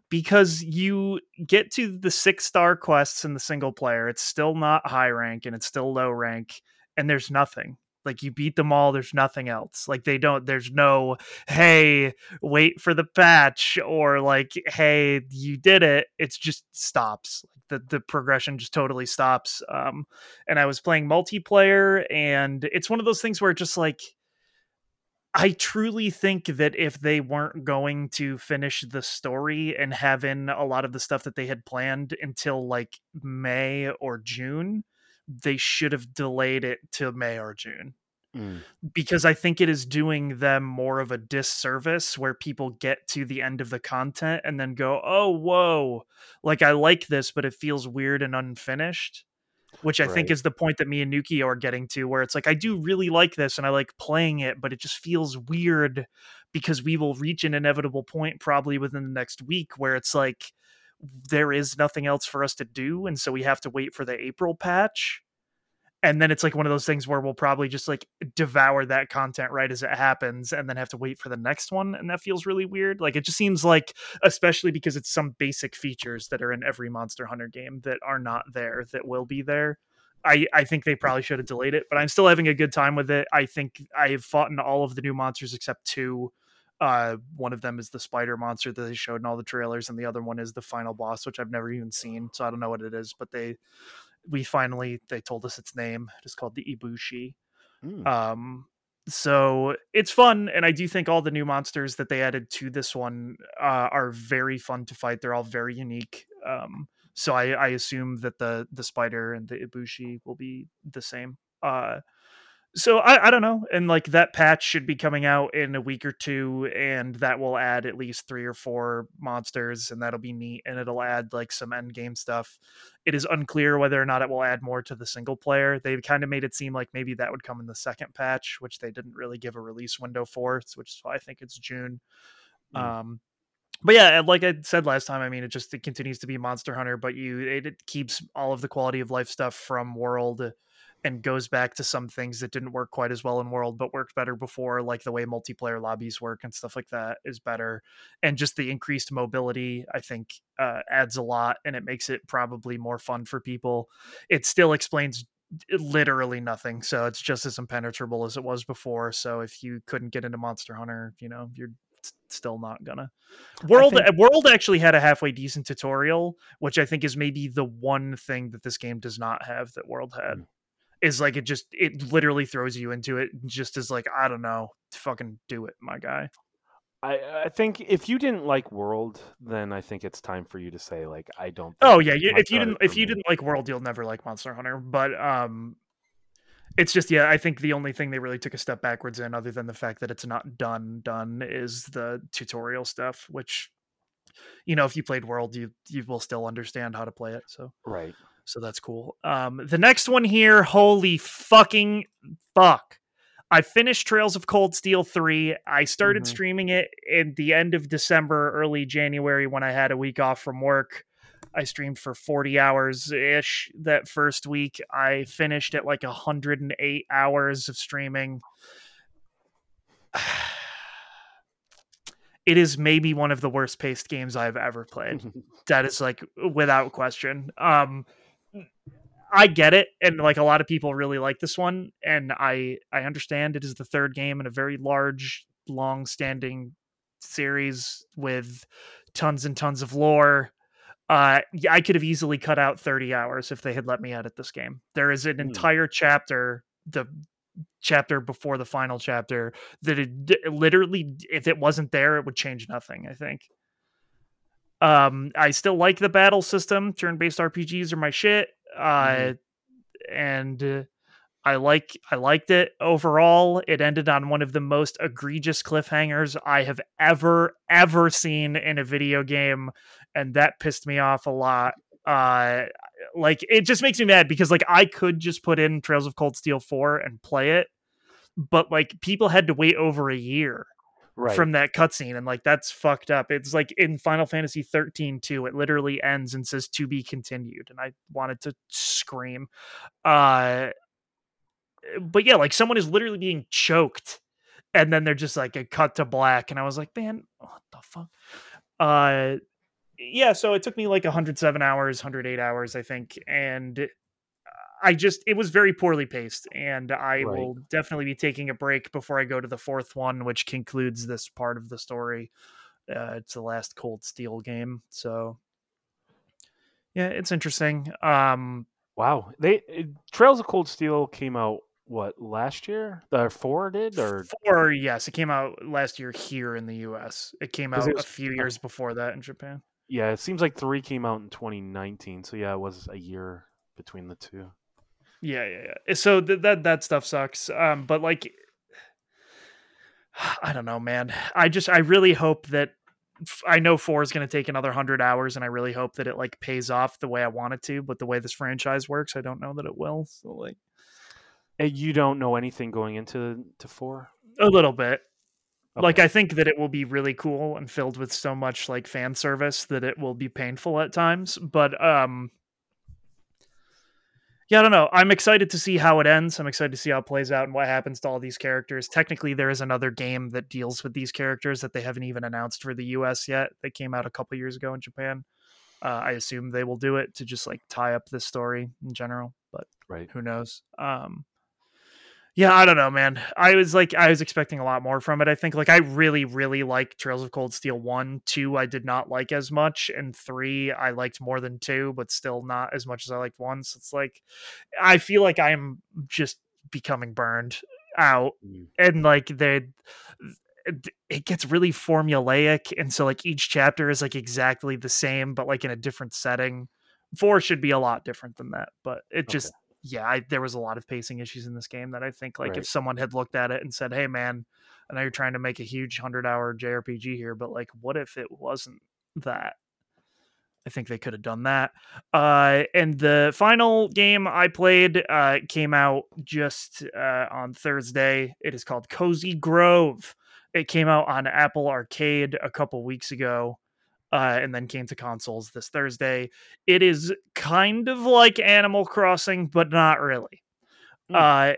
Because you get to the six star quests in the single player, it's still not high rank and it's still low rank, and there's nothing. Like you beat them all, there's nothing else. Like they don't, there's no, hey, wait for the patch or like, hey, you did it. It's just stops. The the progression just totally stops. Um, and I was playing multiplayer, and it's one of those things where just like I truly think that if they weren't going to finish the story and have in a lot of the stuff that they had planned until like May or June, they should have delayed it to May or June Mm. because I think it is doing them more of a disservice where people get to the end of the content and then go, "Oh, whoa, like I like this, but it feels weird and unfinished." Which I think is the point that me and Nuki are getting to, where it's like I do really like this and I like playing it, but it just feels weird because we will reach an inevitable point probably within the next week where it's like there is nothing else for us to do, and so we have to wait for the April patch and then it's like one of those things where we'll probably just like devour that content right as it happens and then have to wait for the next one and that feels really weird like it just seems like especially because it's some basic features that are in every monster hunter game that are not there that will be there I, I think they probably should have delayed it, but I'm still having a good time with it. I think I have fought in all of the new monsters except two. Uh, one of them is the spider monster that they showed in all the trailers, and the other one is the final boss, which I've never even seen, so I don't know what it is. But they we finally they told us its name. It's called the Ibushi. Mm. Um, so it's fun, and I do think all the new monsters that they added to this one uh, are very fun to fight. They're all very unique. Um, so I, I assume that the the spider and the Ibushi will be the same. Uh, so I, I don't know, and like that patch should be coming out in a week or two, and that will add at least three or four monsters, and that'll be neat, and it'll add like some end game stuff. It is unclear whether or not it will add more to the single player. They kind of made it seem like maybe that would come in the second patch, which they didn't really give a release window for, which is why I think it's June. Mm. Um, but yeah, like I said last time, I mean, it just it continues to be Monster Hunter, but you it, it keeps all of the quality of life stuff from World and goes back to some things that didn't work quite as well in World, but worked better before, like the way multiplayer lobbies work and stuff like that is better. And just the increased mobility, I think, uh, adds a lot and it makes it probably more fun for people. It still explains literally nothing, so it's just as impenetrable as it was before. So if you couldn't get into Monster Hunter, you know, you're still not gonna. World think... World actually had a halfway decent tutorial, which I think is maybe the one thing that this game does not have that World had. Is like it just it literally throws you into it just as like I don't know, fucking do it, my guy. I, I think if you didn't like World, then I think it's time for you to say like I don't. Oh yeah, you, if you didn't if me. you didn't like World, you'll never like Monster Hunter. But um, it's just yeah i think the only thing they really took a step backwards in other than the fact that it's not done done is the tutorial stuff which you know if you played world you you will still understand how to play it so right so that's cool um the next one here holy fucking fuck I finished Trails of Cold Steel 3. I started mm-hmm. streaming it in the end of December, early January when I had a week off from work. I streamed for 40 hours ish that first week. I finished at like 108 hours of streaming. It is maybe one of the worst paced games I've ever played. that is like without question. Um I get it and like a lot of people really like this one and I I understand it is the third game in a very large long standing series with tons and tons of lore uh I could have easily cut out 30 hours if they had let me edit this game. There is an mm. entire chapter, the chapter before the final chapter, that it, literally, if it wasn't there, it would change nothing. I think. Um, I still like the battle system. Turn-based RPGs are my shit. Uh, mm. and uh, I like I liked it overall. It ended on one of the most egregious cliffhangers I have ever ever seen in a video game and that pissed me off a lot. Uh like it just makes me mad because like I could just put in Trails of Cold Steel 4 and play it, but like people had to wait over a year right. from that cutscene and like that's fucked up. It's like in Final Fantasy 13 too. It literally ends and says to be continued and I wanted to scream. Uh but yeah, like someone is literally being choked, and then they're just like a cut to black, and I was like, man, what the fuck? Uh, yeah. So it took me like 107 hours, 108 hours, I think, and I just it was very poorly paced, and I right. will definitely be taking a break before I go to the fourth one, which concludes this part of the story. Uh, it's the last Cold Steel game, so yeah, it's interesting. Um, wow, they Trails of Cold Steel came out what last year? The four did or four? Yes, it came out last year here in the U.S. It came out it was, a few years before that in Japan. Yeah, it seems like three came out in 2019. So yeah, it was a year between the two. Yeah, yeah, yeah. So th- that that stuff sucks. Um, but like, I don't know, man. I just I really hope that I know four is going to take another hundred hours, and I really hope that it like pays off the way I want it to. But the way this franchise works, I don't know that it will. So like, you don't know anything going into to four? A little bit. Okay. Like I think that it will be really cool and filled with so much like fan service that it will be painful at times. But um yeah, I don't know. I'm excited to see how it ends. I'm excited to see how it plays out and what happens to all these characters. Technically, there is another game that deals with these characters that they haven't even announced for the US yet. They came out a couple years ago in Japan. Uh, I assume they will do it to just like tie up this story in general, but right. who knows? Um, yeah, I don't know, man. I was like, I was expecting a lot more from it. I think, like, I really, really like Trails of Cold Steel one, two. I did not like as much, and three I liked more than two, but still not as much as I liked one. So it's like, I feel like I'm just becoming burned out, mm. and like they it gets really formulaic and so like each chapter is like exactly the same but like in a different setting four should be a lot different than that but it just yeah, I, there was a lot of pacing issues in this game that I think like right. if someone had looked at it and said, "Hey, man, I know you're trying to make a huge hundred hour JRPG here, but like, what if it wasn't that?" I think they could have done that. Uh, and the final game I played uh, came out just uh, on Thursday. It is called Cozy Grove. It came out on Apple Arcade a couple weeks ago uh, and then came to consoles this Thursday. It is kind of like Animal Crossing, but not really. Hmm. Uh,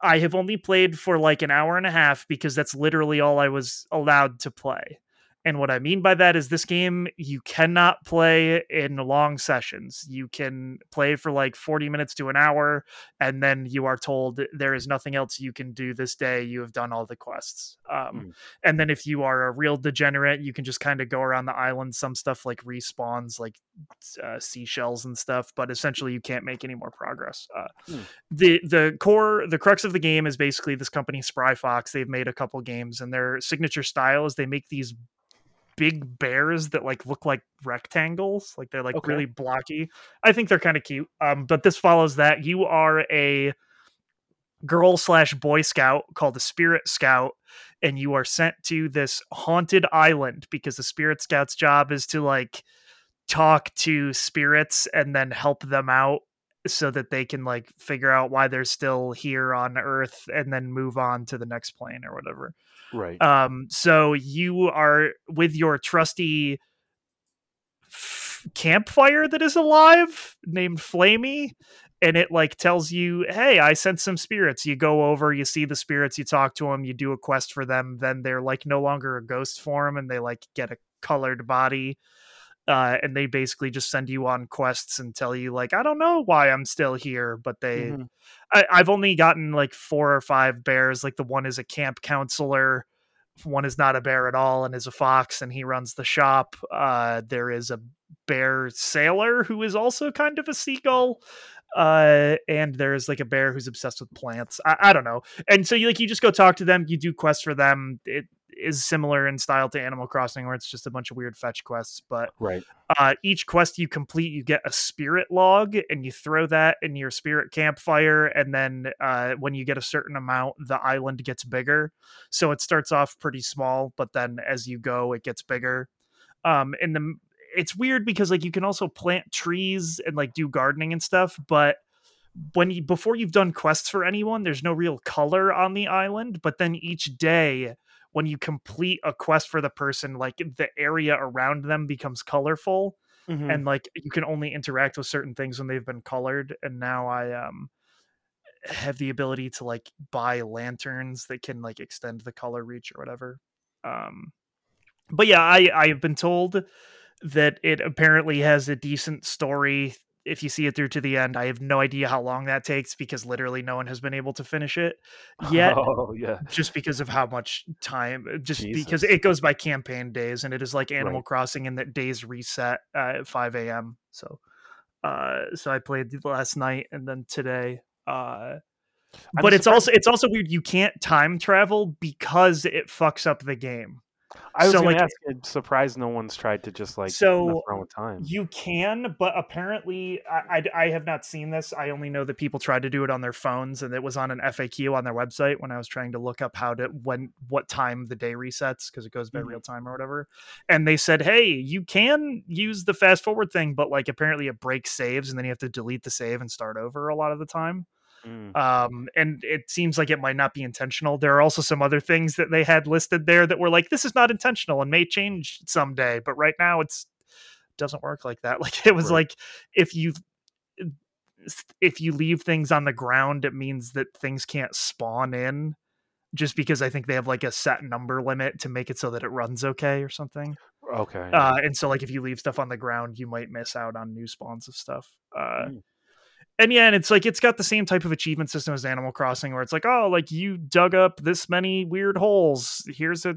I have only played for like an hour and a half because that's literally all I was allowed to play. And what I mean by that is this game you cannot play in long sessions. You can play for like 40 minutes to an hour, and then you are told there is nothing else you can do this day. You have done all the quests. Um, Hmm. And then if you are a real degenerate, you can just kind of go around the island. Some stuff like respawns, like uh, seashells and stuff, but essentially you can't make any more progress. Uh, Hmm. The the core, the crux of the game is basically this company Spry Fox. They've made a couple games, and their signature style is they make these big bears that like look like rectangles like they're like Okay. really blocky. I think they're kind of cute um but this follows that. You are a girl slash boy scout called a spirit scout and you are sent to this haunted island because the spirit scout's job is to like talk to spirits and then help them out so that they can like figure out why they're still here on earth and then move on to the next plane or whatever Right. um, so you are with your trusty f- campfire that is alive named Flamey, and it like tells you, "Hey, I sent some spirits." You go over, you see the spirits, you talk to them, you do a quest for them. Then they're like no longer a ghost form, and they like get a colored body. Uh, and they basically just send you on quests and tell you like I don't know why I'm still here, but they Mhm. I, I've only gotten like four or five bears. Like the one is a camp counselor, one is not a bear at all and is a fox, and he runs the shop. Uh, there is a bear sailor who is also kind of a seagull. Uh, and there's like a bear who's obsessed with plants. I, I don't know. And so you like you just go talk to them, you do quests for them. It is similar in style to Animal Crossing, where it's just a bunch of weird fetch quests, but Right. uh, each quest you complete, you get a spirit log, and you throw that in your spirit campfire. And then uh, when you get a certain amount, the island gets bigger. So it starts off pretty small, but then as you go, it gets bigger. Um, and the it's weird because like you can also plant trees and like do gardening and stuff, but when you before you've done quests for anyone, there's no real color on the island. But then each day, when you complete a quest for the person, like the area around them becomes colorful Mhm. and like you can only interact with certain things when they've been colored and now i um have the ability to like buy lanterns that can like extend the color reach or whatever um but yeah i i've been told that it apparently has a decent story if you see it through to the end i have no idea how long that takes because literally no one has been able to finish it yet Oh yeah. just because of how much time uh, just because it goes by campaign days and it is like animal Right. crossing and that days reset uh, at 5 a.m so uh so i played the last night and then today uh but it's also it's also weird you can't time travel because it fucks up the game I was so, gonna like- ask. I'm surprised no one's tried to just like So, mess around with time. You can, but apparently, I, I, I have not seen this. I only know that people tried to do it on their phones, and it was on an FAQ on their website when I was trying to look up how to when what time the day resets because it goes by Mhm. real time or whatever. And they said, hey, you can use the fast forward thing, but like apparently it breaks saves, and then you have to delete the save and start over a lot of the time Mm. um and it seems like it might not be intentional there are also some other things that they had listed there that were like this is not intentional and may change someday but right now it's doesn't work like that like it was Right. like if you if you leave things on the ground it means that things can't spawn in just because i think they have like a set number limit to make it so that it runs okay or something Okay. uh, and so like if you leave stuff on the ground, you might miss out on new spawns of stuff. Uh, Mm. And yeah, and it's like it's got the same type of achievement system as Animal Crossing, where it's like, oh, like you dug up this many weird holes. Here's a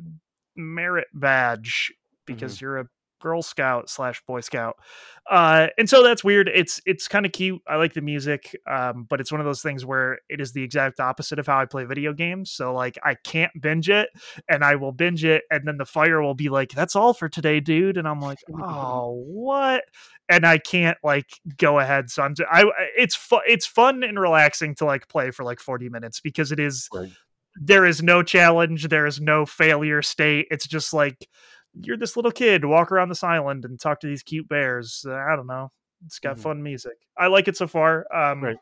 merit badge because mm-hmm. you're a Girl Scout slash Boy Scout. Uh, and so that's weird. It's it's kind of cute. I like the music, um, but it's one of those things where it is the exact opposite of how I play video games. So like I can't binge it, and I will binge it, and then the fire will be like, "That's all for today, dude," and I'm like, "Oh, what?" And I can't like go ahead. So I'm. I. It's fun. It's fun and relaxing to like play for like 40 minutes because it is Right. there is no challenge there is no failure state it's just like you're this little kid walk around this island and talk to these cute bears Uh, i don't know it's got Mhm. fun music i like it so far um Right.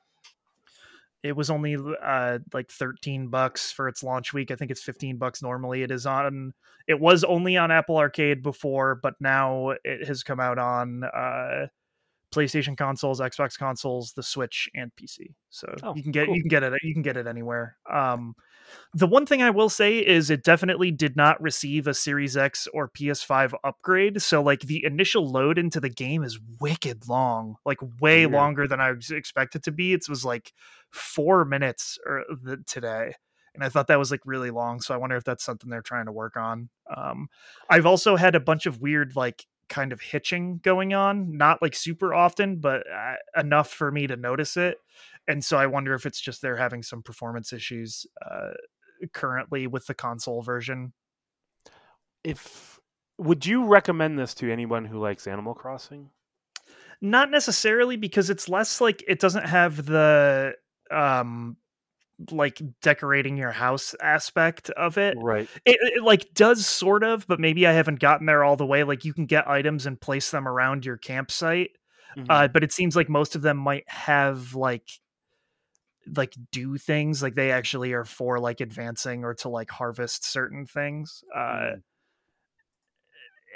it was only uh like 13 bucks for its launch week i think it's 15 bucks normally it is on it was only on apple arcade before but now it has come out on uh PlayStation consoles, Xbox consoles, the Switch, and PC. So Oh, you can get cool. you can get it you can get it anywhere. Um, the one thing I will say is it definitely did not receive a Series X or PS5 upgrade. So like the initial load into the game is wicked long, like way Weird. longer than I was expected to be. It was like four minutes or the, today. And I thought that was like really long. So I wonder if that's something they're trying to work on. Um, I've also had a bunch of weird like kind of hitching going on, not like super often, but uh, enough for me to notice it. And so I wonder if it's just they're having some performance issues uh, currently with the console version. If would you recommend this to anyone who likes Animal Crossing? Not necessarily because it's less like it doesn't have the um like decorating your house aspect of it. Right. It, it like does sort of, but maybe I haven't gotten there all the way. Like you can get items and place them around your campsite, Mhm. uh, but it seems like most of them might have like like do things like they actually are for like advancing or to like harvest certain things. Uh, Mm.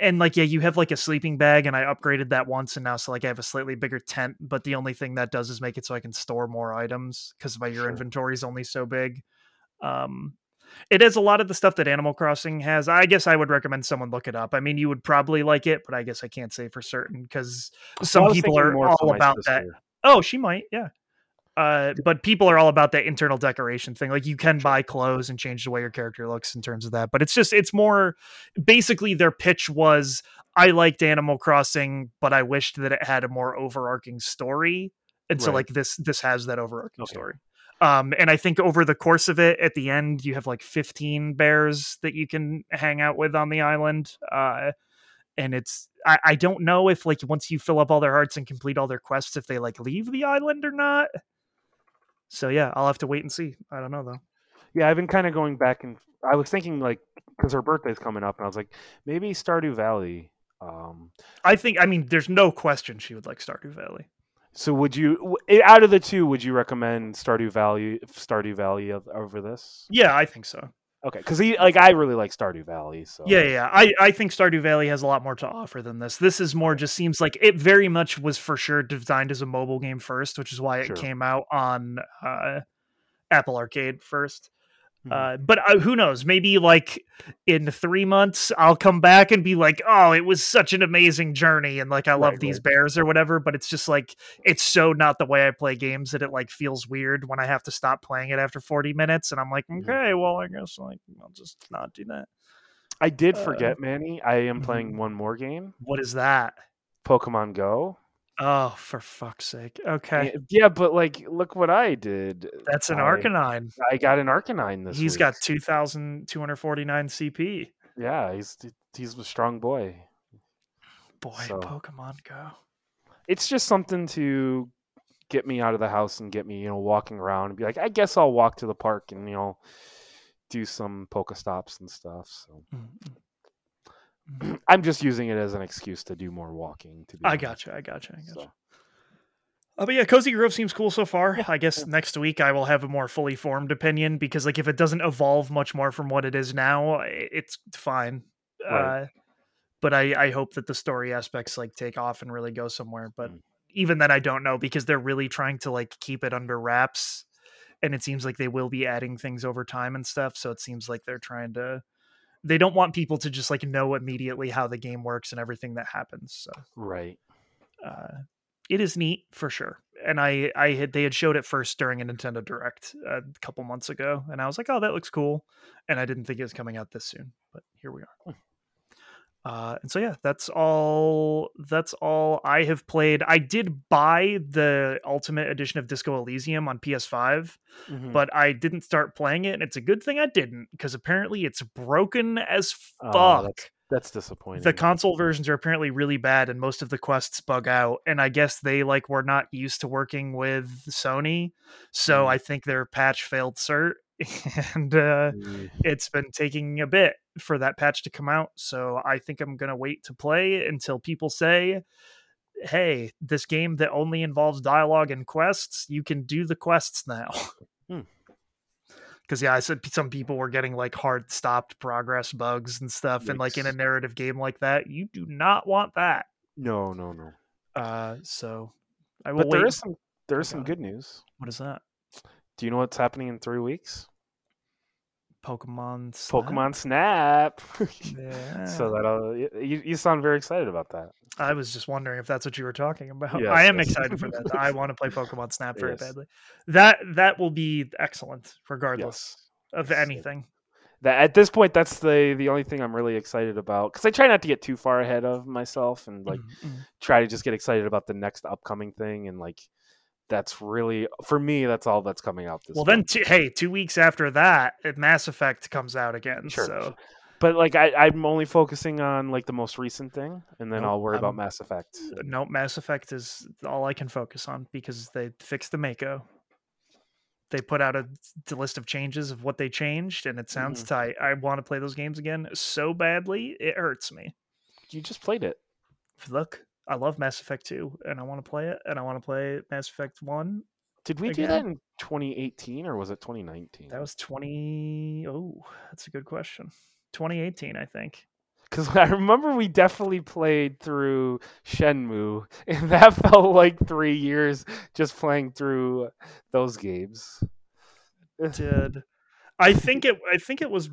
And like yeah, you have like a sleeping bag, and I upgraded that once, and now so like I have a slightly bigger tent. But the only thing that does is make it so I can store more items because my your Sure. inventory is only so big. Um, it has a lot of the stuff that Animal Crossing has. I guess I would recommend someone look it up. I mean, you would probably like it, but I guess I can't say for certain because some people are all about that. Oh, she might, yeah. Uh, but people are all about that internal decoration thing. Like you can buy clothes and change the way your character looks in terms of that. But it's just it's more basically their pitch was I liked Animal Crossing, but I wished that it had a more overarching story. And so like this this has that overarching Okay. story. Um, and I think over the course of it, at the end, you have like 15 bears that you can hang out with on the island. Uh, and it's I, I don't know if like once you fill up all their hearts and complete all their quests, if they like leave the island or not. So yeah, I'll have to wait and see. I don't know though. Yeah, I've been kind of going back and I was thinking like because her birthday's coming up, and I was like maybe Stardew Valley. Um, I think I mean there's no question she would like Stardew Valley. so would you eh, out of the two, would you recommend Stardew Valley Stardew Valley over this? Yeah, I think so. Okay, because he like I really like Stardew Valley. So Yeah, yeah. I, I think Stardew Valley has a lot more to offer than this. This is more just seems like it very much was for sure designed as a mobile game first, which is why it Sure. came out on uh, Apple Arcade first. Uh, but uh, who knows? Maybe like in three months, I'll come back and be like, "Oh, it was such an amazing journey," and like I love Right, these right. bears or whatever. But it's just like it's so not the way I play games that it like feels weird when I have to stop playing it after forty minutes, and I'm like, Mhm. "Okay, well, I guess like I'll just not do that." I did uh, forget, Manny. I am playing one more game, What is that? Pokemon Go. Oh, for fuck's sake. Okay. Yeah, but like, look what I did. That's an I- Arcanine. I got an Arcanine this He's week. got 2,249 CP. Yeah, he's he's a strong boy. Boy, So- Pokemon Go. It's just something to get me out of the house and get me, you know, walking around and be like, I guess I'll walk to the park and you know, do some Pokestops and stuff. So Mm, I'm just using it as an excuse to do more walking. To be I honest. gotcha. I gotcha. I gotcha. So, Oh, but yeah, Cozy Grove seems cool so far. I guess next week I will have a more fully formed opinion because, like, if it doesn't evolve much more from what it is now, it's fine. Right. Uh, but I, I hope that the story aspects like take off and really go somewhere. But Mm. even then, I don't know because they're really trying to like keep it under wraps, and it seems like they will be adding things over time and stuff. So it seems like they're trying to. They don't want people to just like know immediately how the game works and everything that happens. So right. uh, it is neat for sure. And I, I had they had showed it first during a Nintendo Direct uh, a couple months ago, and I was like, oh, that looks cool. And I didn't think it was coming out this soon, but here we are. Uh, and so yeah, that's all. That's all I have played. I did buy the Ultimate Edition of Disco Elysium on PS5, Mhm. but I didn't start playing it, and it's a good thing I didn't because apparently it's broken as fuck. Oh, that's, that's disappointing. The console versions are apparently really bad, and most of the quests bug out. And I guess they like were not used to working with Sony, so Mm. I think their patch failed cert, and uh, Mm, it's been taking a bit for that patch to come out. So I think I'm gonna wait to play until people say, "Hey, this game that only involves dialogue and quests, you can do the quests now." Hmm. Because yeah, I said some people were getting like hard stopped progress bugs and stuff, and like in a narrative game like that, you do not want that. No, no, no. Uh, so I will But there wait. is some there is some good news. What is that? Do you know what's happening in three weeks? Pokemon. Snap? Pokemon Snap. Yeah. so that'll you, you sound very excited about that. I was just wondering if that's what you were talking about. Yes, I am yes. excited for that. I want to play Pokemon Snap very Yes. badly. That that will be excellent, regardless of anything. That at this point, that's the the only thing I'm really excited about because I try not to get too far ahead of myself and like Mm, mm. try to just get excited about the next upcoming thing and like that's really for me that's all that's coming out this well, then, two, hey, two weeks after that, uh, Mass Effect comes out again. Sure, so but like I, i'm only focusing on like the most recent thing and then Nope, i'll worry about mass effect no, Mass Effect is all I can focus on because they fixed the Mako. They put out a list of changes of what they changed, and it sounds Mm-hmm. tight. I want to play those games again so badly, it hurts me. you just played it Look, I love Mass Effect 2, and I want to play it, and I want to play Mass Effect 1. did we do that in 2018 or was it 2019 That was 20. Oh, that's a good question. 2018, I think. because i remember we definitely played through shenmue and that felt like three years just playing through those games Did I think it? I think it was.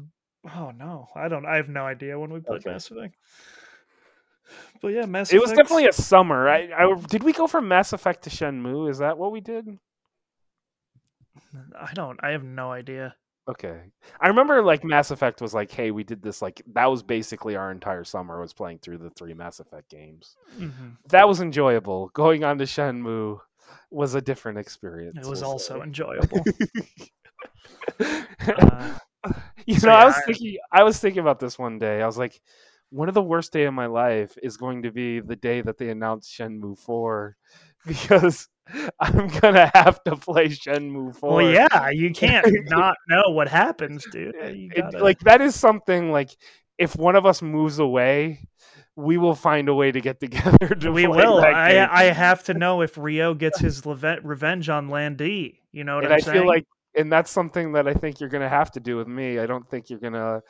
Oh no, I don't. I have no idea when we played Okay. Mass Effect. But yeah, Mass it was definitely a summer I, I did we go from mass effect to shenmue is that what we did I don't. I have no idea. Okay. I remember like Mass Effect was like, hey, we did this like that was basically our entire summer was playing through the three Mass Effect games. Mhm. That was enjoyable. Going on to Shenmue was a different experience. It was we'll also say. enjoyable. Uh, you know, so I was I- thinking I was thinking about this one day. I was like, one of the worst day of my life is going to be the day that they announce Shenmue 4 because I'm gonna have to play Shenmue 4. well, yeah, you can't not know what happens, dude. it- You it- like that is something like if one of us moves away, we will find a way to get together. To we will. I I have to know if Ryo gets his leve- revenge on Lan Di. You know what and I'm I saying? feel like, and that's something that I think you're gonna have to do with me. I don't think you're gonna.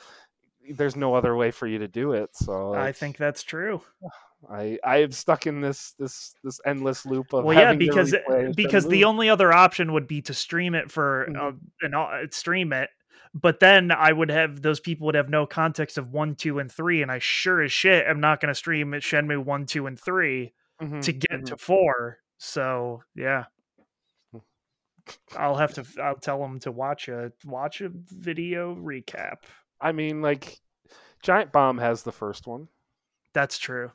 There's no other way for you to do it. So I think that's true. I I am stuck in this this this endless loop of Well, yeah, because because the only other option would be to stream it for uh, and uh, stream it. But then I would have those people would have no context of one, two, and three, and I sure as shit am not going to stream it Shenmue one, two, and three Mhm, to get mhm. to four. So yeah, I'll have to. I'll tell them to watch a watch a video recap. I mean, like, Giant Bomb has the first one, That's true.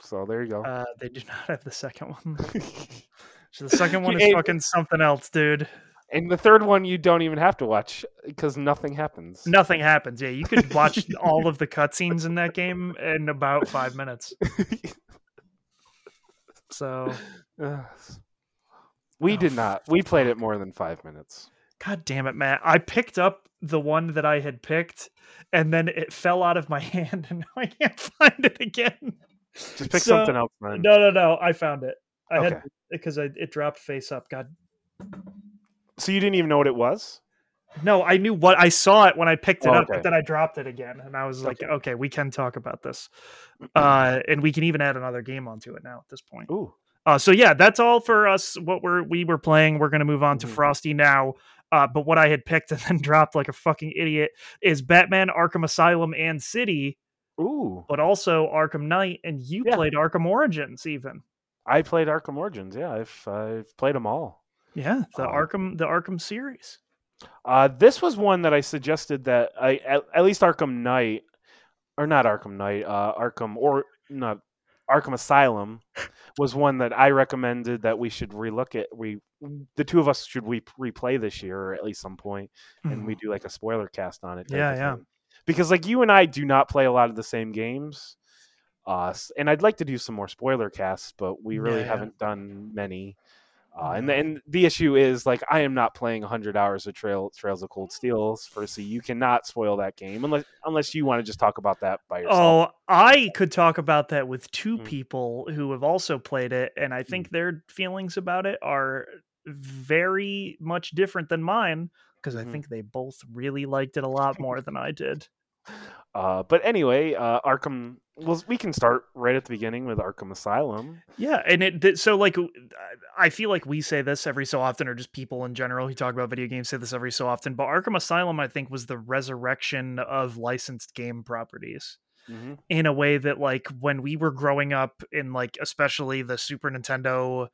so there you go. Uh, they do not have the second one. So the second one is Hey, fucking something else, dude. And the third one you don't even have to watch because nothing happens. Nothing happens. Yeah, you could watch all of the cutscenes in that game in about five minutes. So, we Oh, did not. We played it more than five minutes. God damn it, Matt! I picked up the one that I had picked, and then it fell out of my hand, and now I can't find it again. Just pick So- something else, man. No, no, no! I found it. I Okay. had because I, it dropped face up. God, So you didn't even know what it was? no! I knew what I saw it when I picked it Oh, up, okay. but then I dropped it again, and I was like, Okay. okay, we can talk about this, uh, and we can even add another game onto it now at this point. Ooh. Uh, so yeah, that's all for us. What we're we were playing. We're gonna move on to Mhm. Frosty now. Uh, but what I had picked and then dropped like a fucking idiot is Batman: Arkham Asylum and City, Ooh. but also Arkham Knight, and you Yeah. played Arkham Origins even. I played Arkham Origins. Yeah, I've I've played them all. Yeah, the Um, Arkham the Arkham series. Uh, this was one that I suggested that I at, at least Arkham Knight, or not Arkham Knight, uh, Arkham or not Arkham Asylum, was one that I recommended that we should relook at. We the two of us should we replay this year or at least some point, and we do like a spoiler cast on it. Yeah, yeah. thing. Because like you and I do not play a lot of the same games. Uh, and I'd like to do some more spoiler casts, but we really Yeah, yeah. haven't done many. Uh, and, No. the, and the issue is like I am not playing 100 hours of Trail Trails of Cold Steel for so you cannot spoil that game unless unless you want to just talk about that by yourself. Oh, I could talk about that with two Mm. people who have also played it, and I think their feelings about it are very much different than mine because I Mhm. think they both really liked it a lot more than I did. Uh, but anyway, uh, Arkham. Well, we can start right at the beginning with Arkham Asylum. Yeah, and it so like I feel like we say this every so often, or just people in general who talk about video games say this every so often. But Arkham Asylum, I think, was the resurrection of licensed game properties Mm-hmm. in a way that like when we were growing up in like especially the Super Nintendo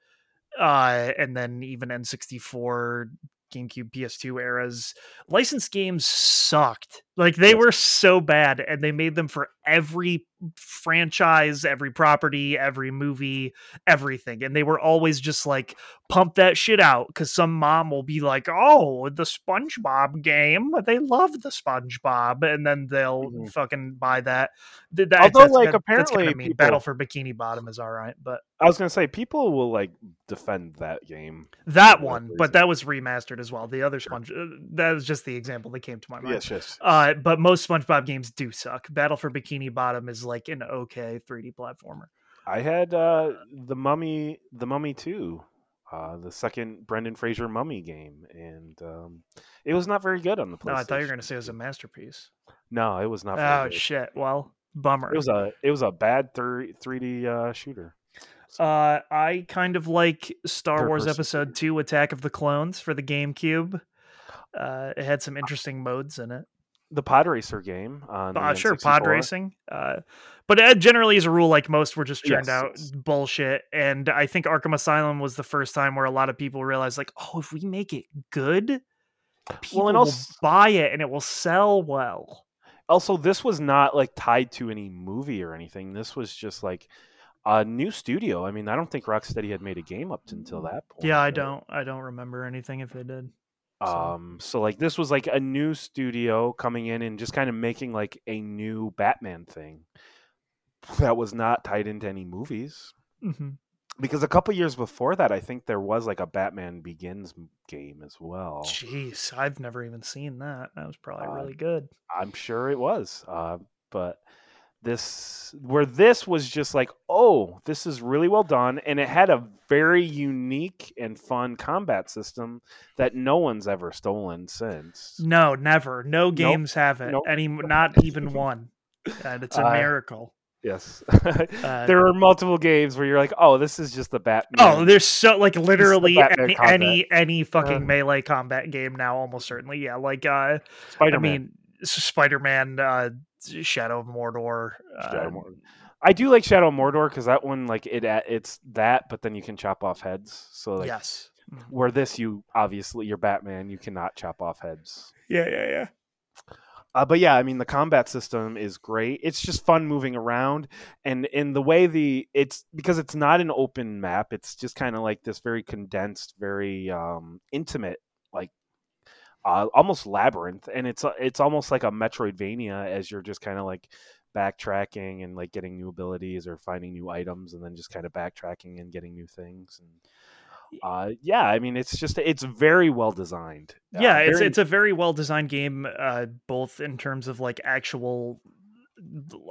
uh and then even N64 GameCube PS2 eras licensed games sucked. Like they were so bad and they made them for every franchise every property every movie everything and they were always just like pump that shit out because some mom will be like oh the SpongeBob game they love the SpongeBob and then they'll Mhm. fucking buy that that- Although, that's- like, that's apparently mean. people- Battle for Bikini Bottom is all right, but I was gonna say people will like defend that game. that one, but that was remastered as well. The other Sponge, uh, that was just the example that came to my mind. Yes, yes. Uh, but most SpongeBob games do suck. Battle for Bikini Bottom is like an okay 3D platformer. I had uh, the Mummy, the Mummy Two, uh, the second Brendan Fraser Mummy game, and um, it was not very good on the PlayStation. No, I thought you were going to say it was a masterpiece. No, it was not. Very Oh good. shit! Well, bummer. It was a it was a bad three D uh, shooter. So, Uh, I kind of like Star Third Wars person Episode Two: Attack of the Clones for the GameCube. Uh, it had some interesting modes in it. The Pod Racer game on Uh, sure, pod racing. Uh, but uh, generally, as a rule, like most were just churned Yes, out yes. bullshit. And I think Arkham Asylum was the first time where a lot of people realized, like, oh, if we make it good, people and will buy it and it will sell well. Also, this was not like tied to any movie or anything. This was just like a new studio. I mean, I don't think Rocksteady had made a game up until that point. Yeah, I right? don't, I don't remember anything if they did. Um, so like this was like a new studio coming in and just kind of making like a new Batman thing that was not tied into any movies. hmm Because a couple years before that, I think there was like a Batman Begins game as well. Jeez, I've never even seen that. That was probably Uh, really good. I'm sure it was. Uh, but this, where this was just like, oh, this is really well done. And it had a very unique and fun combat system that no one's ever stolen since. No, never. No games have it. Nope. Any, not even one. And it's a Uh, miracle. Yes. Uh, there are multiple games where you're like, oh, this is just the Batman. Oh, there's so like literally any, any any fucking Uh. melee combat game now, almost certainly. Yeah, like uh, Spider I mean, Spider Man, uh, Shadow of Mordor. Shadow Uh, Mordor. I do like Shadow of Mordor because that one, like it, it's that, but then you can chop off heads. So like, yes. Mhm. where this, you obviously you're Batman, you cannot chop off heads. Yeah, yeah, yeah. Uh, but yeah, I mean the combat system is great. It's just fun moving around, and in the way the it's because it's not an open map. It's just kind of like this very condensed, very um, intimate, like uh, almost labyrinth, and it's uh, it's almost like a Metroidvania as you're just kind of like backtracking and like getting new abilities or finding new items, and then just kind of backtracking and getting new things. And uh, yeah, I mean it's just it's very well designed. Uh, Yeah, it's very- it's a very well designed game, uh, both in terms of like actual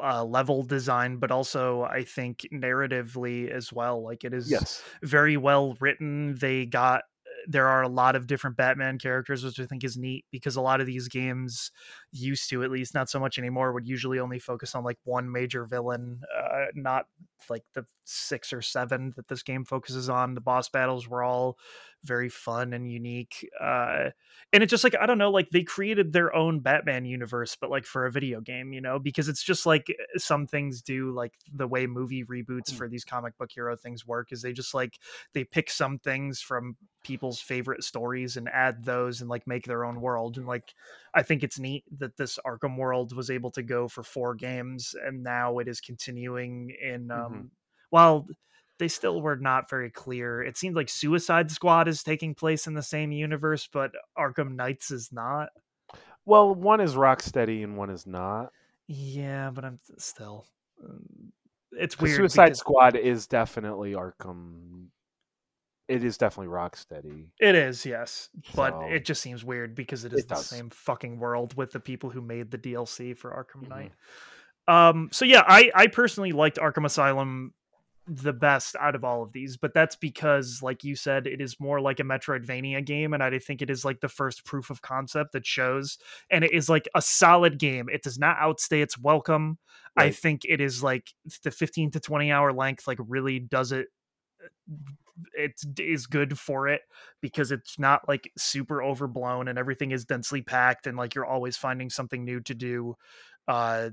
uh, level design, but also I think narratively as well. Like it is yes. very well written. They got there are a lot of different Batman characters, which I think is neat because a lot of these games used to, at least not so much anymore, would usually only focus on like one major villain, uh, not like the six or seven that this game focuses on. The boss battles were all very fun and unique. Uh, and it's just like, I don't know, like they created their own Batman universe, but like for a video game, you know, because it's just like some things do, like the way movie reboots Mm. for these comic book hero things work is they just like, they pick some things from people's favorite stories and add those and like make their own world and like i think it's neat that this arkham world was able to go for four games and now it is continuing in um Mhm. while they still were not very clear it seemed like suicide squad is taking place in the same universe but Gotham Knights is not Well, one is Rocksteady and one is not. yeah but i'm still It's weird Suicide because- Squad is definitely Arkham. It is definitely Rocksteady. It is, yes, but So- it just seems weird because it is It the does. same fucking world with the people who made the DLC for Arkham Mhm. Knight. Um, so yeah, I I personally liked Arkham Asylum the best out of all of these, but that's because, like you said, it is more like a Metroidvania game, and I think it is like the first proof of concept that shows, and it is like a solid game. It does not outstay its welcome. Right. I think it is like the 15 to 20 hour length, like really does it. It is good for it because it's not like super overblown and everything is densely packed and like you're always finding something new to do. Uh,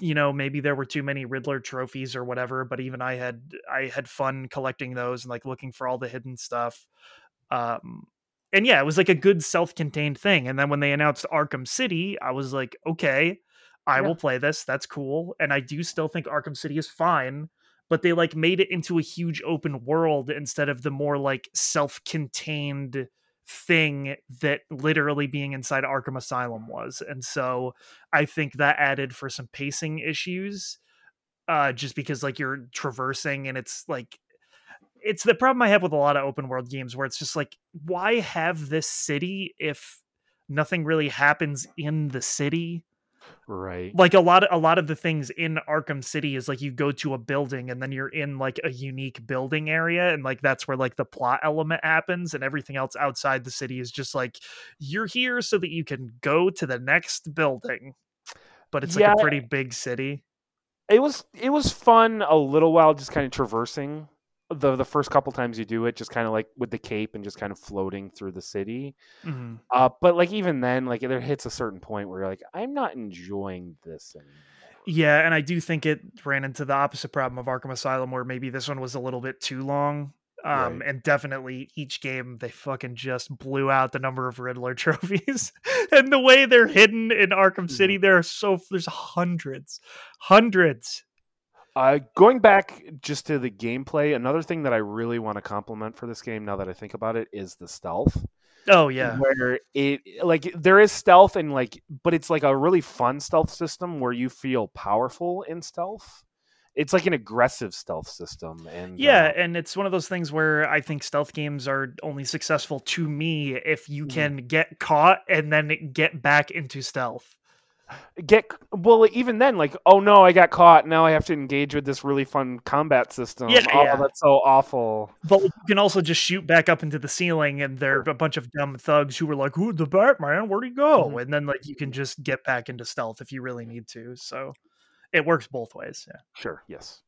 you know maybe there were too many riddler trophies or whatever but even i had i had fun collecting those and like looking for all the hidden stuff um and yeah it was like a good self-contained thing and then when they announced arkham city i was like okay i yeah. will play this that's cool and i do still think arkham city is fine but they like made it into a huge open world instead of the more like self-contained thing that literally being inside Arkham Asylum was. And so I think that added for some pacing issues. Uh, just because like you're traversing and it's like it's the problem I have with a lot of open world games where it's just like, why have this city if nothing really happens in the city? Right. Like a lot of a lot of the things in Arkham City is like you go to a building and then you're in like a unique building area and like that's where like the plot element happens and everything else outside the city is just like you're here so that you can go to the next building. But it's yeah, like a pretty big city. It was it was fun a little while just kind of traversing the the first couple times you do it, just kind of like with the cape and just kind of floating through the city. Mm-hmm. Uh, but like even then, like there hits a certain point where you're like, I'm not enjoying this anymore. Yeah, and I do think it ran into the opposite problem of Arkham Asylum, where maybe this one was a little bit too long. Um, right. and definitely each game they fucking just blew out the number of Riddler trophies, and the way they're hidden in Arkham City, mm-hmm. there are so there's hundreds, hundreds uh, going back just to the gameplay, another thing that I really want to compliment for this game, now that I think about it, is the stealth. Oh yeah, where it like there is stealth and like, but it's like a really fun stealth system where you feel powerful in stealth. It's like an aggressive stealth system, and yeah, uh, and it's one of those things where I think stealth games are only successful to me if you mm-hmm. can get caught and then get back into stealth get well even then like oh no i got caught. Now i have to engage with this really fun combat system. Yeah, oh yeah. that's so awful. But you can also just shoot back up into the ceiling and there are a bunch of dumb thugs who were like who the batman where'd he go? Mm-hmm. and then like you can just get back into stealth if you really need to. So it works both ways yeah. Sure yes.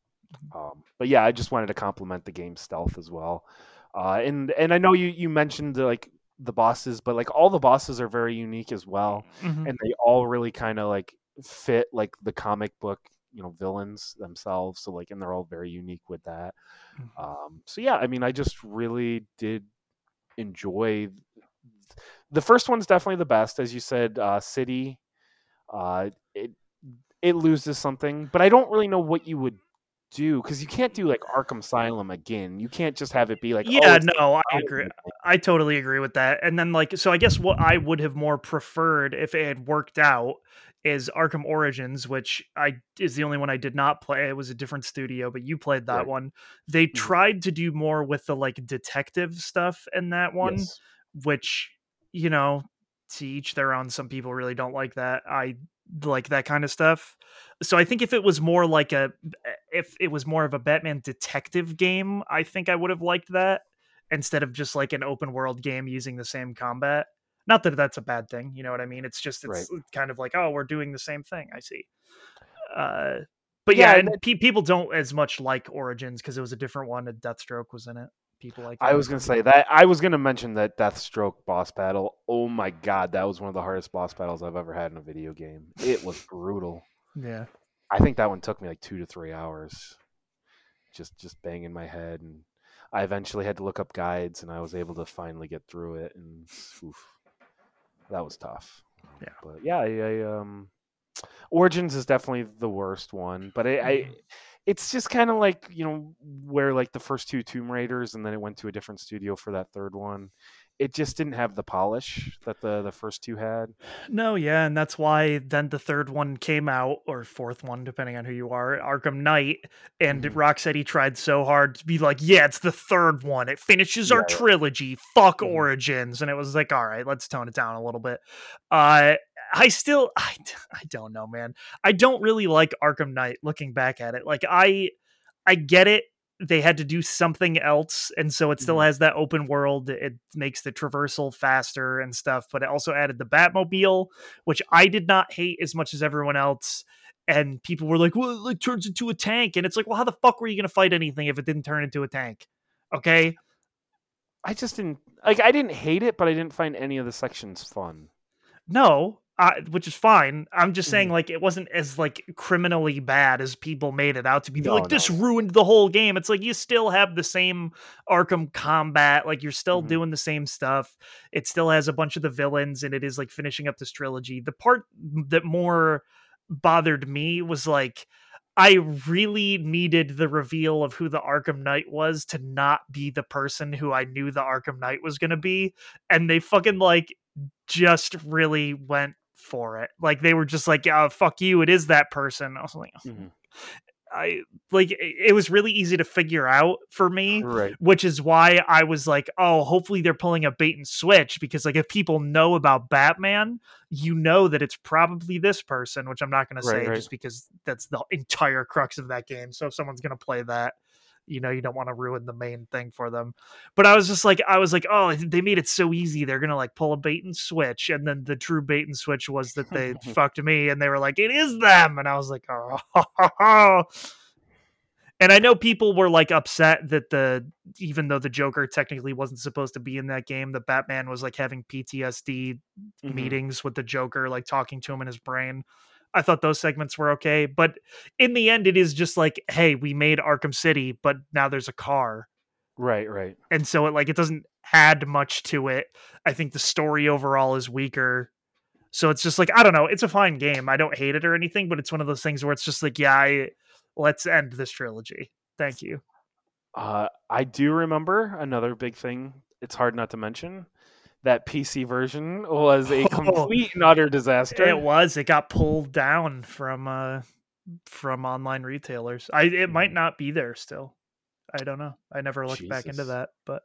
Um, but yeah i just wanted to compliment the game stealth as well. Uh, and and i know you you mentioned like the bosses, but like all the bosses are very unique as well, mm-hmm. and they all really kind of like fit like the comic book you know villains themselves so like and they're all very unique with that mm-hmm. um so yeah i mean i just really did enjoy the first one's definitely the best as you said uh city uh it it loses something but i don't really know what you would do because you can't do like Arkham Asylum again. You can't just have it be like, oh, yeah, oh, no, I agree. I totally agree with that. And then like, so I guess what I would have more preferred if it had worked out is Arkham Origins, which I is the only one I did not play. It was a different studio, but you played that right. one. They mm-hmm. tried to do more with the like detective stuff in that one, yes. which you know, to each their own. Some people really don't like that. I like that kind of stuff. So I think if it was more like a if it was more of a Batman detective game, I think I would have liked that instead of just like an open world game using the same combat. Not that that's a bad thing, you know what I mean? It's just it's right. kind of like, oh, we're doing the same thing. I see. Uh but yeah, yeah and pe- people don't as much like Origins because it was a different one. A Deathstroke was in it people like. I was gonna say that. I was gonna mention that Deathstroke boss battle. Oh my god, that was one of the hardest boss battles I've ever had in a video game. It was brutal. Yeah, I think that one took me like two to three hours, just just banging my head, and I eventually had to look up guides, and I was able to finally get through it, and oof, that was tough. Yeah, but yeah, I, I um, Origins is definitely the worst one, but I, I it's just kind of like you know where like the first two Tomb Raiders, and then it went to a different studio for that third one. It just didn't have the polish that the the first two had. No, yeah, and that's why then the third one came out, or fourth one, depending on who you are, Arkham Knight, and mm-hmm. Rocksteady tried so hard to be like, yeah, it's the third one. It finishes yeah, our trilogy. Fuck mm-hmm. Origins, and it was like, all right, let's tone it down a little bit. Uh, I still I, I don't know, man. I don't really like Arkham Knight looking back at it. Like I I get it they had to do something else and so it still Mhm. has that open world it makes the traversal faster and stuff but it also added the batmobile which i did not hate as much as everyone else and people were like well it like turns into a tank and it's like well how the fuck were you going to fight anything if it didn't turn into a tank okay I just didn't like. I didn't hate it, but I didn't find any of the sections fun. no uh, which is fine i'm just saying Mhm. like it wasn't as like criminally bad as people made it out to be No, like this ruined the whole game it's like you still have the same arkham combat like you're still Mhm. doing the same stuff it still has a bunch of the villains and it is like finishing up this trilogy the part that more bothered me was like I really needed the reveal of who the Arkham Knight was to not be the person who I knew the Arkham Knight was going to be. And they fucking like just really went for it. Like they were just like, "Oh, fuck you, it is that person." I was like, Mhm. I like it it was really easy to figure out for me Right. which is why I was like, oh, hopefully they're pulling a bait and switch because like if people know about Batman, you know that it's probably this person, which I'm not going to say right. just because that's the entire crux of that game. So if someone's going to play that, you know, you don't want to ruin the main thing for them. But I was just like, I was like, oh, they made it so easy. They're going to like pull a bait and switch. And then the true bait and switch was that they fucked me and they were like, it is them. And I was like, oh, and I know people were like upset that the even though the Joker technically wasn't supposed to be in that game, the Batman was like having PTSD Mhm. meetings with the Joker, like talking to him in his brain. I thought those segments were okay, but in the end, it is just like, hey, we made Arkham City, but now there's a car, Right. Right. and so it like it doesn't add much to it. I think the story overall is weaker. So it's just like I don't know. It's a fine game. I don't hate it or anything, but it's one of those things where it's just like, yeah, I, let's end this trilogy. Thank you. Uh, I do remember another big thing. It's hard not to mention that PC version was a Oh. complete and utter disaster. It was. It got pulled down from uh from online retailers. I it might not be there still. I don't know. I never looked back into that, but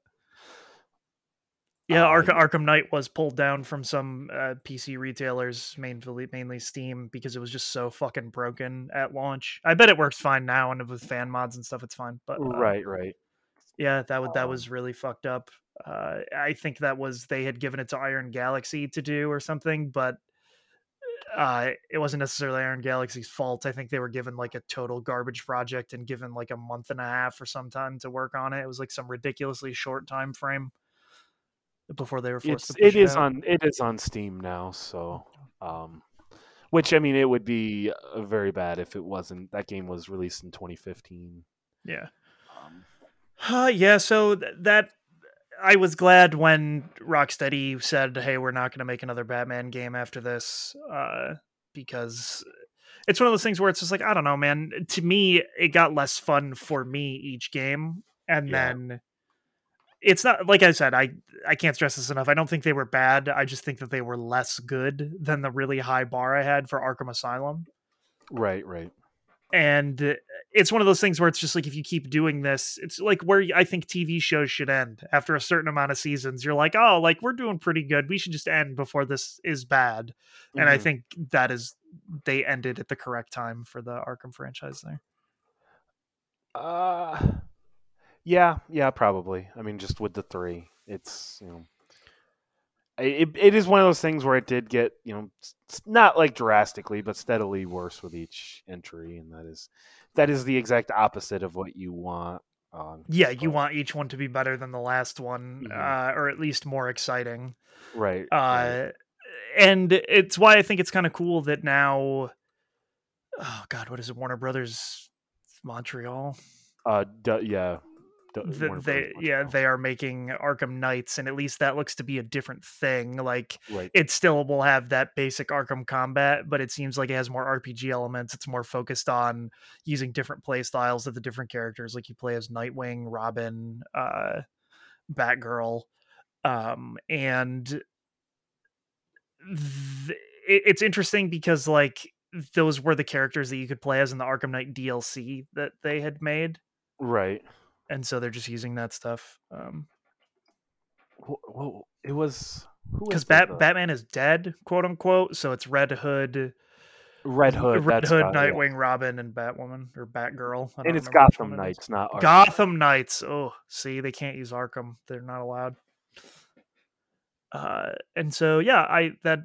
yeah, Uh, Arkham, Arkham Knight was pulled down from some uh, PC retailers, mainly mainly Steam, because it was just so fucking broken at launch. I bet it works fine now, and with fan mods and stuff, it's fine. But uh, Right. Right. yeah, that would that Um, was really fucked up. Uh, I think that was they had given it to Iron Galaxy to do or something, but uh, it wasn't necessarily Iron Galaxy's fault. I think they were given like a total garbage project and given like a month and a half or some time to work on it. It was like some ridiculously short time frame before they were forced It's to it is on it is on Steam now. So, um, which I mean, it would be uh, very bad if it wasn't. That game was released in 2015. yeah. Um, Uh, yeah, so th- that I was glad when Rocksteady said, "Hey, we're not going to make another Batman game after this," uh, because it's one of those things where it's just like I don't know, man. To me, it got less fun for me each game, and Yeah. then it's not like I said. I I can't stress this enough. I don't think they were bad. I just think that they were less good than the really high bar I had for Arkham Asylum right. Right. And uh, it's one of those things where it's just like if you keep doing this it's like where i think tv shows should end after a certain amount of seasons you're like oh like we're doing pretty good we should just end before this is bad and i Mhm. think that is they ended at the correct time for the arkham franchise there Uh, yeah, yeah, probably. I mean, just with the three, it's you know, it it is one of those things where it did get you know, not like drastically, but steadily worse with each entry, and that is that is the exact opposite of what you want. Um, yeah you want each one to be better than the last one Mhm. uh, or at least more exciting right, right. uh and it's why i think it's kind of cool that now oh god what is it warner brothers montreal Uh, du- yeah, the, they yeah they are making arkham knights and at least that looks to be a different thing like right, it still will have that basic arkham combat but it seems like it has more rpg elements it's more focused on using different play styles of the different characters like you play as nightwing robin uh batgirl um and th- it's interesting because like those were the characters that you could play as in the arkham knight dlc that they had made. Right. And so they're just using that stuff um it was because Bat- the- batman is dead quote unquote so it's red hood Red Hood, Red Hood, yeah. Nightwing, Robin, and Batwoman or Batgirl. I don't and it's Gotham one it is. Knights, not Arkham. Gotham Knights. Oh, see, they can't use Arkham. They're not allowed. Uh, and so yeah, I that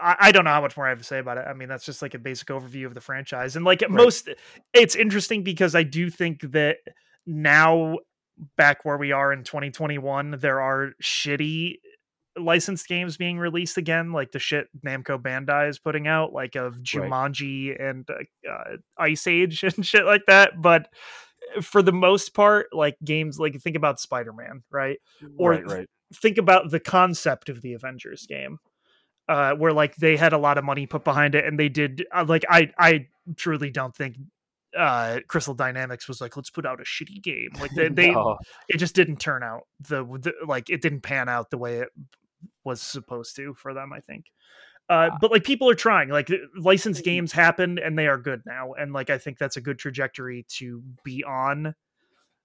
I, I don't know how much more I have to say about it. I mean, that's just like a basic overview of the franchise, and like most, it's interesting because I do think that now back where we are in 2021, there are shitty licensed games being released again, like the shit Namco Bandai is putting out, like of Jumanji and uh, uh, Ice Age and shit like that. But for the most part, like games like think about Spider Man, right? or right, right. Think about the concept of the Avengers game. Uh, where like they had a lot of money put behind it, and they did uh, like I I truly don't think uh Crystal Dynamics was like let's put out a shitty game like they, they No. it just didn't turn out the, the like it didn't pan out the way it was supposed to for them i think uh Ah. but like people are trying like licensed games happen and they are good now and like i think that's a good trajectory to be on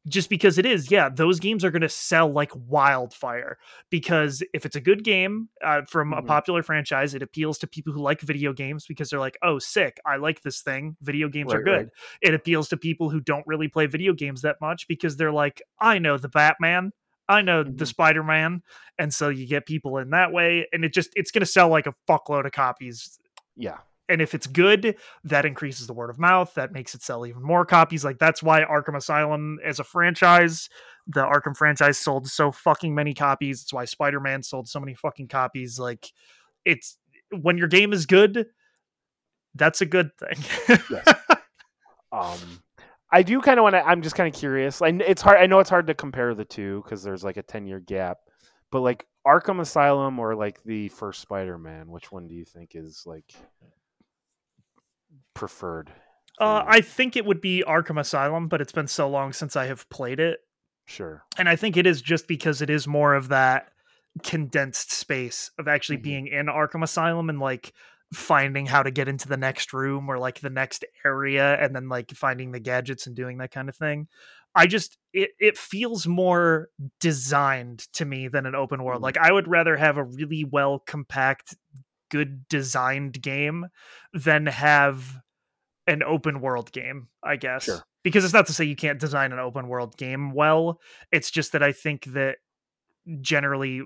just because it is yeah those games are going to sell like wildfire because if it's a good game uh, from a Mhm. popular franchise it appeals to people who like video games because they're like oh sick i like this thing video games are good right. it appeals to people who don't really play video games that much because they're like i know the batman i know the Mhm. spider-man and so you get people in that way and it just it's going to sell like a fuckload of copies Yeah. And if it's good that increases the word of mouth that makes it sell even more copies like that's why arkham asylum as a franchise the arkham franchise sold so fucking many copies it's why spider-man sold so many fucking copies like it's when your game is good that's a good thing Um, I do kind of want to. I'm just kind of curious. I, it's hard. I know it's hard to compare the two because there's like a 10 year gap. But like Arkham Asylum or like the first Spider-Man, which one do you think is like preferred? uh, i think it would be arkham asylum but it's been so long since i have played it sure. and I think it is just because it is more of that condensed space of actually Mhm. being in Arkham Asylum and like finding how to get into the next room or like the next area and then like finding the gadgets and doing that kind of thing. I just it it feels more designed to me than an open world. Mhm. Like I would rather have a really well compact good designed game than have an open world game, I guess. Sure. Because it's not to say you can't design an open world game well. It's just that I think that generally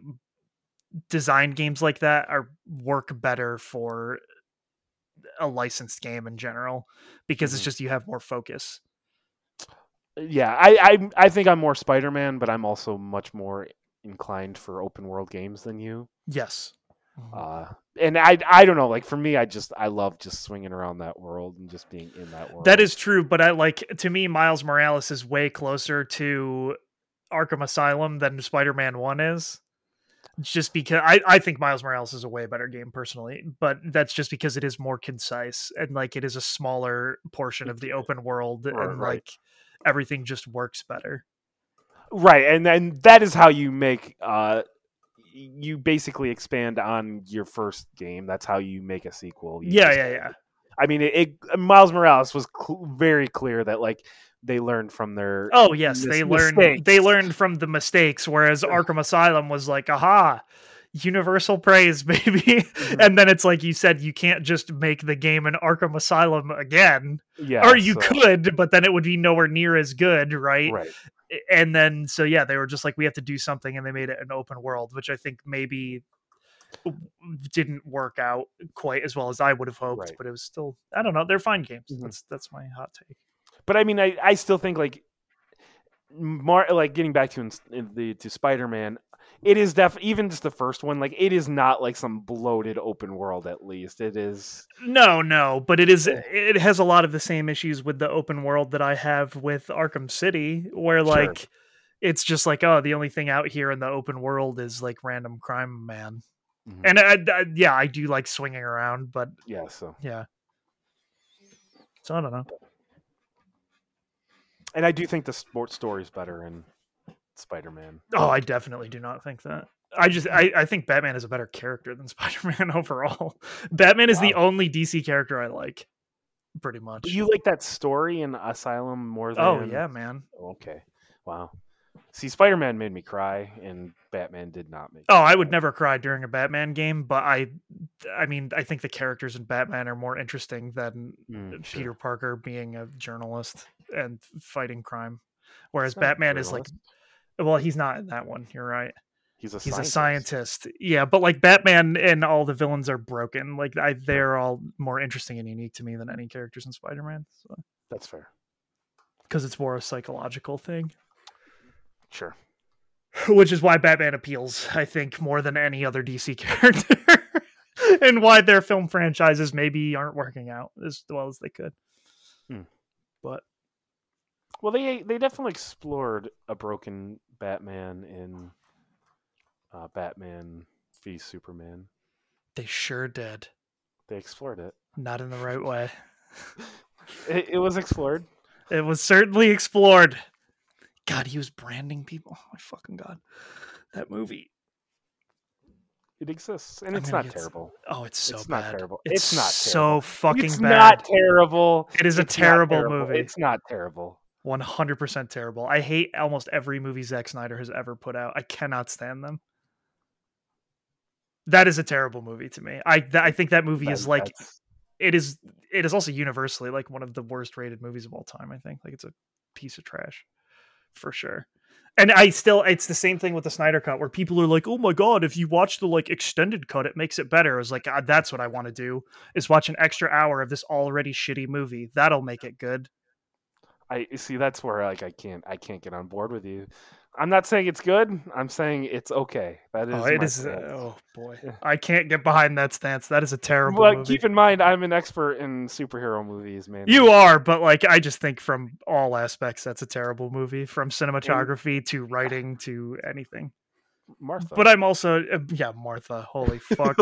designed games like that are work better for a licensed game in general because it's Mhm. just you have more focus. Yeah, I, I I think I'm more Spider-Man, but I'm also much more inclined for open world games than you. Yes. Uh, and I I don't know. Like for me, I just I love just swinging around that world and just being in that world. That is true, but I like to me Miles Morales is way closer to Arkham Asylum than Spider-Man 1 is. Just because I, I think Miles Morales is a way better game personally, but that's just because it is more concise and like it is a smaller portion of the open world Right, and right. like everything just works better. right, and then that is how you make uh you basically expand on your first game. That's how you make a sequel. You Yeah, just- yeah, yeah. I mean, it, it Miles Morales was cl- very clear that like they learned from their Oh yes, mis- they learned mistakes. they learned from the mistakes, whereas Arkham Asylum was like, aha, universal praise, baby. Mm-hmm. and then it's like you said, you can't just make the game an Arkham Asylum again. yeah, or you so- could, but then it would be nowhere near as good, right? right. And then so yeah, they were just like, we have to do something, and they made it an open world, which I think maybe didn't work out quite as well as I would have hoped, Right. but it was still I don't know, they're fine games. Mhm. That's that's my hot take. but I mean, I, I still think like more like getting back to in, in the to Spider Man, it is def even just the first one. Like it is not like some bloated open world. At least it is. No, no, but it is it has a lot of the same issues with the open world that I have with Arkham City where Sure. like it's just like oh the only thing out here in the open world is like random crime man. Mhm. And I, I- yeah, I do like swinging around, but Yeah. So yeah. So I don't know. and I do think the sports story is better in Spider Man. Oh, I definitely do not think that. I just I, I think Batman is a better character than Spider-Man overall. Batman is the only DC character I like, pretty much. You like that story in Asylum more than? oh yeah, man. Okay. Wow. See, Spider Man made me cry, and Batman did not make. Oh, I would never cry during a Batman game, but I, I mean, I think the characters in Batman are more interesting than Mm, sure. Peter Parker being a journalist and fighting crime. Whereas He's not a Batman is like. Well, he's not in that one. You're right. he's a He's scientist. a scientist. Yeah, but like Batman and all the villains are broken. Like I, they're all more interesting and unique to me than any characters in Spider-Man. So, That's fair. because it's more a psychological thing. Sure. which is why Batman appeals, I think, more than any other DC character, and why their film franchises maybe aren't working out as well as they could. Hmm. But Well, they they definitely explored a broken Batman in uh, Batman v Superman. they sure did, They explored it. not in the right way. It, it was explored. It was certainly explored. God, he was branding people. Oh my fucking god, that movie. It exists, and it's not terrible. Oh, it's so It's bad. not terrible. It's, It's not so fucking it's bad. It's not terrible. It is a not terrible movie. It's not terrible. One hundred percent terrible. I hate almost every movie Zack Snyder has ever put out. I cannot stand them. That is a terrible movie to me. I th- I think that movie is like that's- it is it is also universally like one of the worst rated movies of all time. I think like it's a piece of trash for sure. And I still it's the same thing with the Snyder cut where people are like, "Oh my god, if you watch the like extended cut, it makes it better." I was like, "God, that's what I want to do is watch an extra hour of this already shitty movie. That'll make it good." I see. That's where like I can't I can't get on board with you. I'm not saying it's good. I'm saying it's okay. That is. Oh, it my oh boy, I can't get behind that stance. That is a terrible But movie. keep in mind, I'm an expert in superhero movies, man. you are, but like I just think from all aspects, that's a terrible movie. From cinematography to writing to anything. Martha. But I'm also, uh, yeah, Martha. Holy fuck.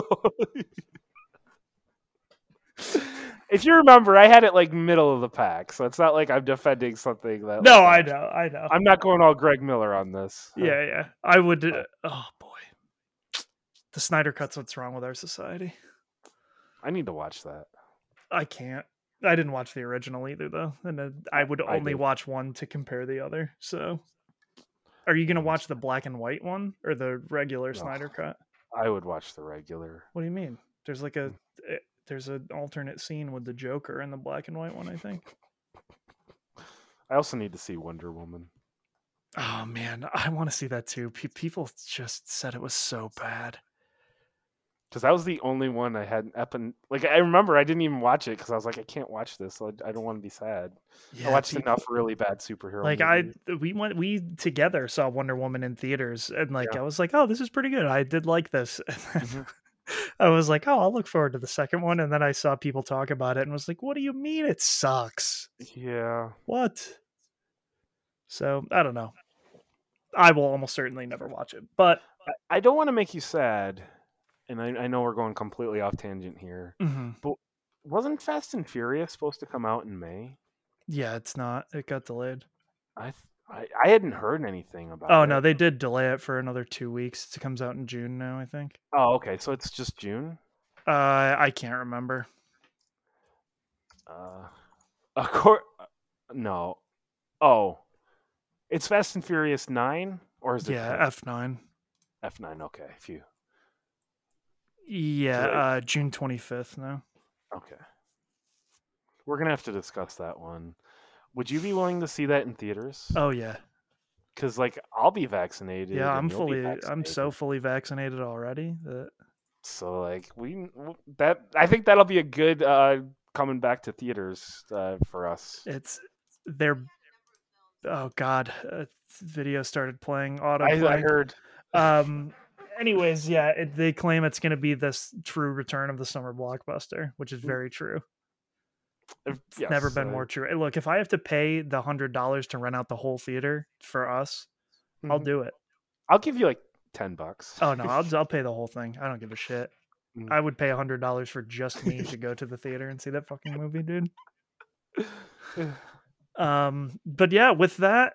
if you remember, I had it like middle of the pack, so it's not like I'm defending something that. no, like, I know, I know. I'm not going all Greg Miller on this. yeah, yeah. I would. Uh, oh boy, the Snyder cut's what's wrong with our society. I need to watch that. I can't. I didn't watch the original either, though, and uh, I would only did. watch one to compare the other. So, are you gonna watch the black and white one or the regular No. Snyder cut? I would watch the regular. What do you mean? There's like a Mm. eh, there's an alternate scene with the Joker in the black and white one. I think. I also need to see Wonder Woman. Oh man, I want to see that too. Pe- people just said it was so bad. because that was the only one I had up and like I remember I didn't even watch it because I was like I can't watch this. so I, I don't want to be sad. Yeah, I watched peop- enough really bad superhero. Like movies. I, we went, we together saw Wonder Woman in theaters, and like Yeah. I was like, oh, this is pretty good. I did like this. Mm-hmm. I was like, oh, I'll look forward to the second one, and then I saw people talk about it, and was like, what do you mean it sucks? yeah, What? So I don't know. I will almost certainly never watch it, but I- don't want to make you sad, and I, I know we're going completely off tangent here. mhm. Wasn't Fast and Furious supposed to come out in May? yeah, it's not. It got delayed. I th- I, I hadn't heard anything about. Oh it. no, they did delay it for another two weeks. It comes out in June now, I think. Oh, okay, so it's just June. Uh, I can't remember. Uh, of course, no. Oh, it's Fast and Furious nine, or is it Yeah, F nine. F nine? Okay, phew. Yeah, Good. uh, June twenty fifth now. Okay. We're gonna have to discuss that one. Would you be willing to see that in theaters? Oh yeah, Because like I'll be vaccinated. yeah. I'm fully. I'm so fully vaccinated already that So like we that I think that'll be a good uh coming back to theaters uh, for us. it's they're. Oh God, a video started playing auto. I, I heard. Um. Anyways, yeah, it, they claim it's going to be this true return of the summer blockbuster, which is Mm, very true. It's never been more true. Look, if I have to pay the hundred dollars to rent out the whole theater for us, I'll mhm. do it. I'll give you like ten bucks. Oh no, I'll I'll pay the whole thing. I don't give a shit. Mm. I would pay a hundred dollars for just me to go to the theater and see that fucking movie, dude. Um, but yeah, with that,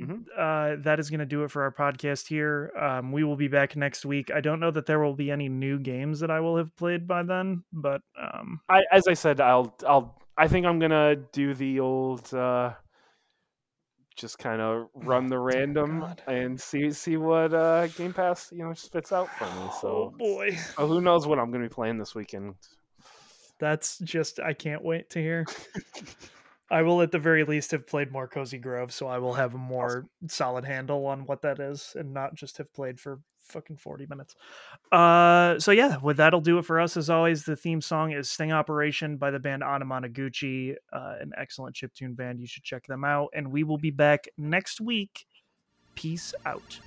Mhm. uh, that is going to do it for our podcast here. Um, we will be back next week. I don't know that there will be any new games that I will have played by then, but um, I as I said, I'll I'll I think I'm gonna do the old uh just kind of run the random God. and see see what uh, Game Pass you know spits out for me. oh So, boy, so who knows what I'm going to be playing this weekend? that's just I can't wait to hear. I will at the very least have played more Cozy Grove, so I will have a more solid handle on what that is and not just have played for fucking 40 minutes. Uh so yeah, with that'll do it for us. As always, the theme song is Sting Operation by the band Anamanaguchi, uh, an excellent chiptune band. You should check them out. And we will be back next week. Peace out.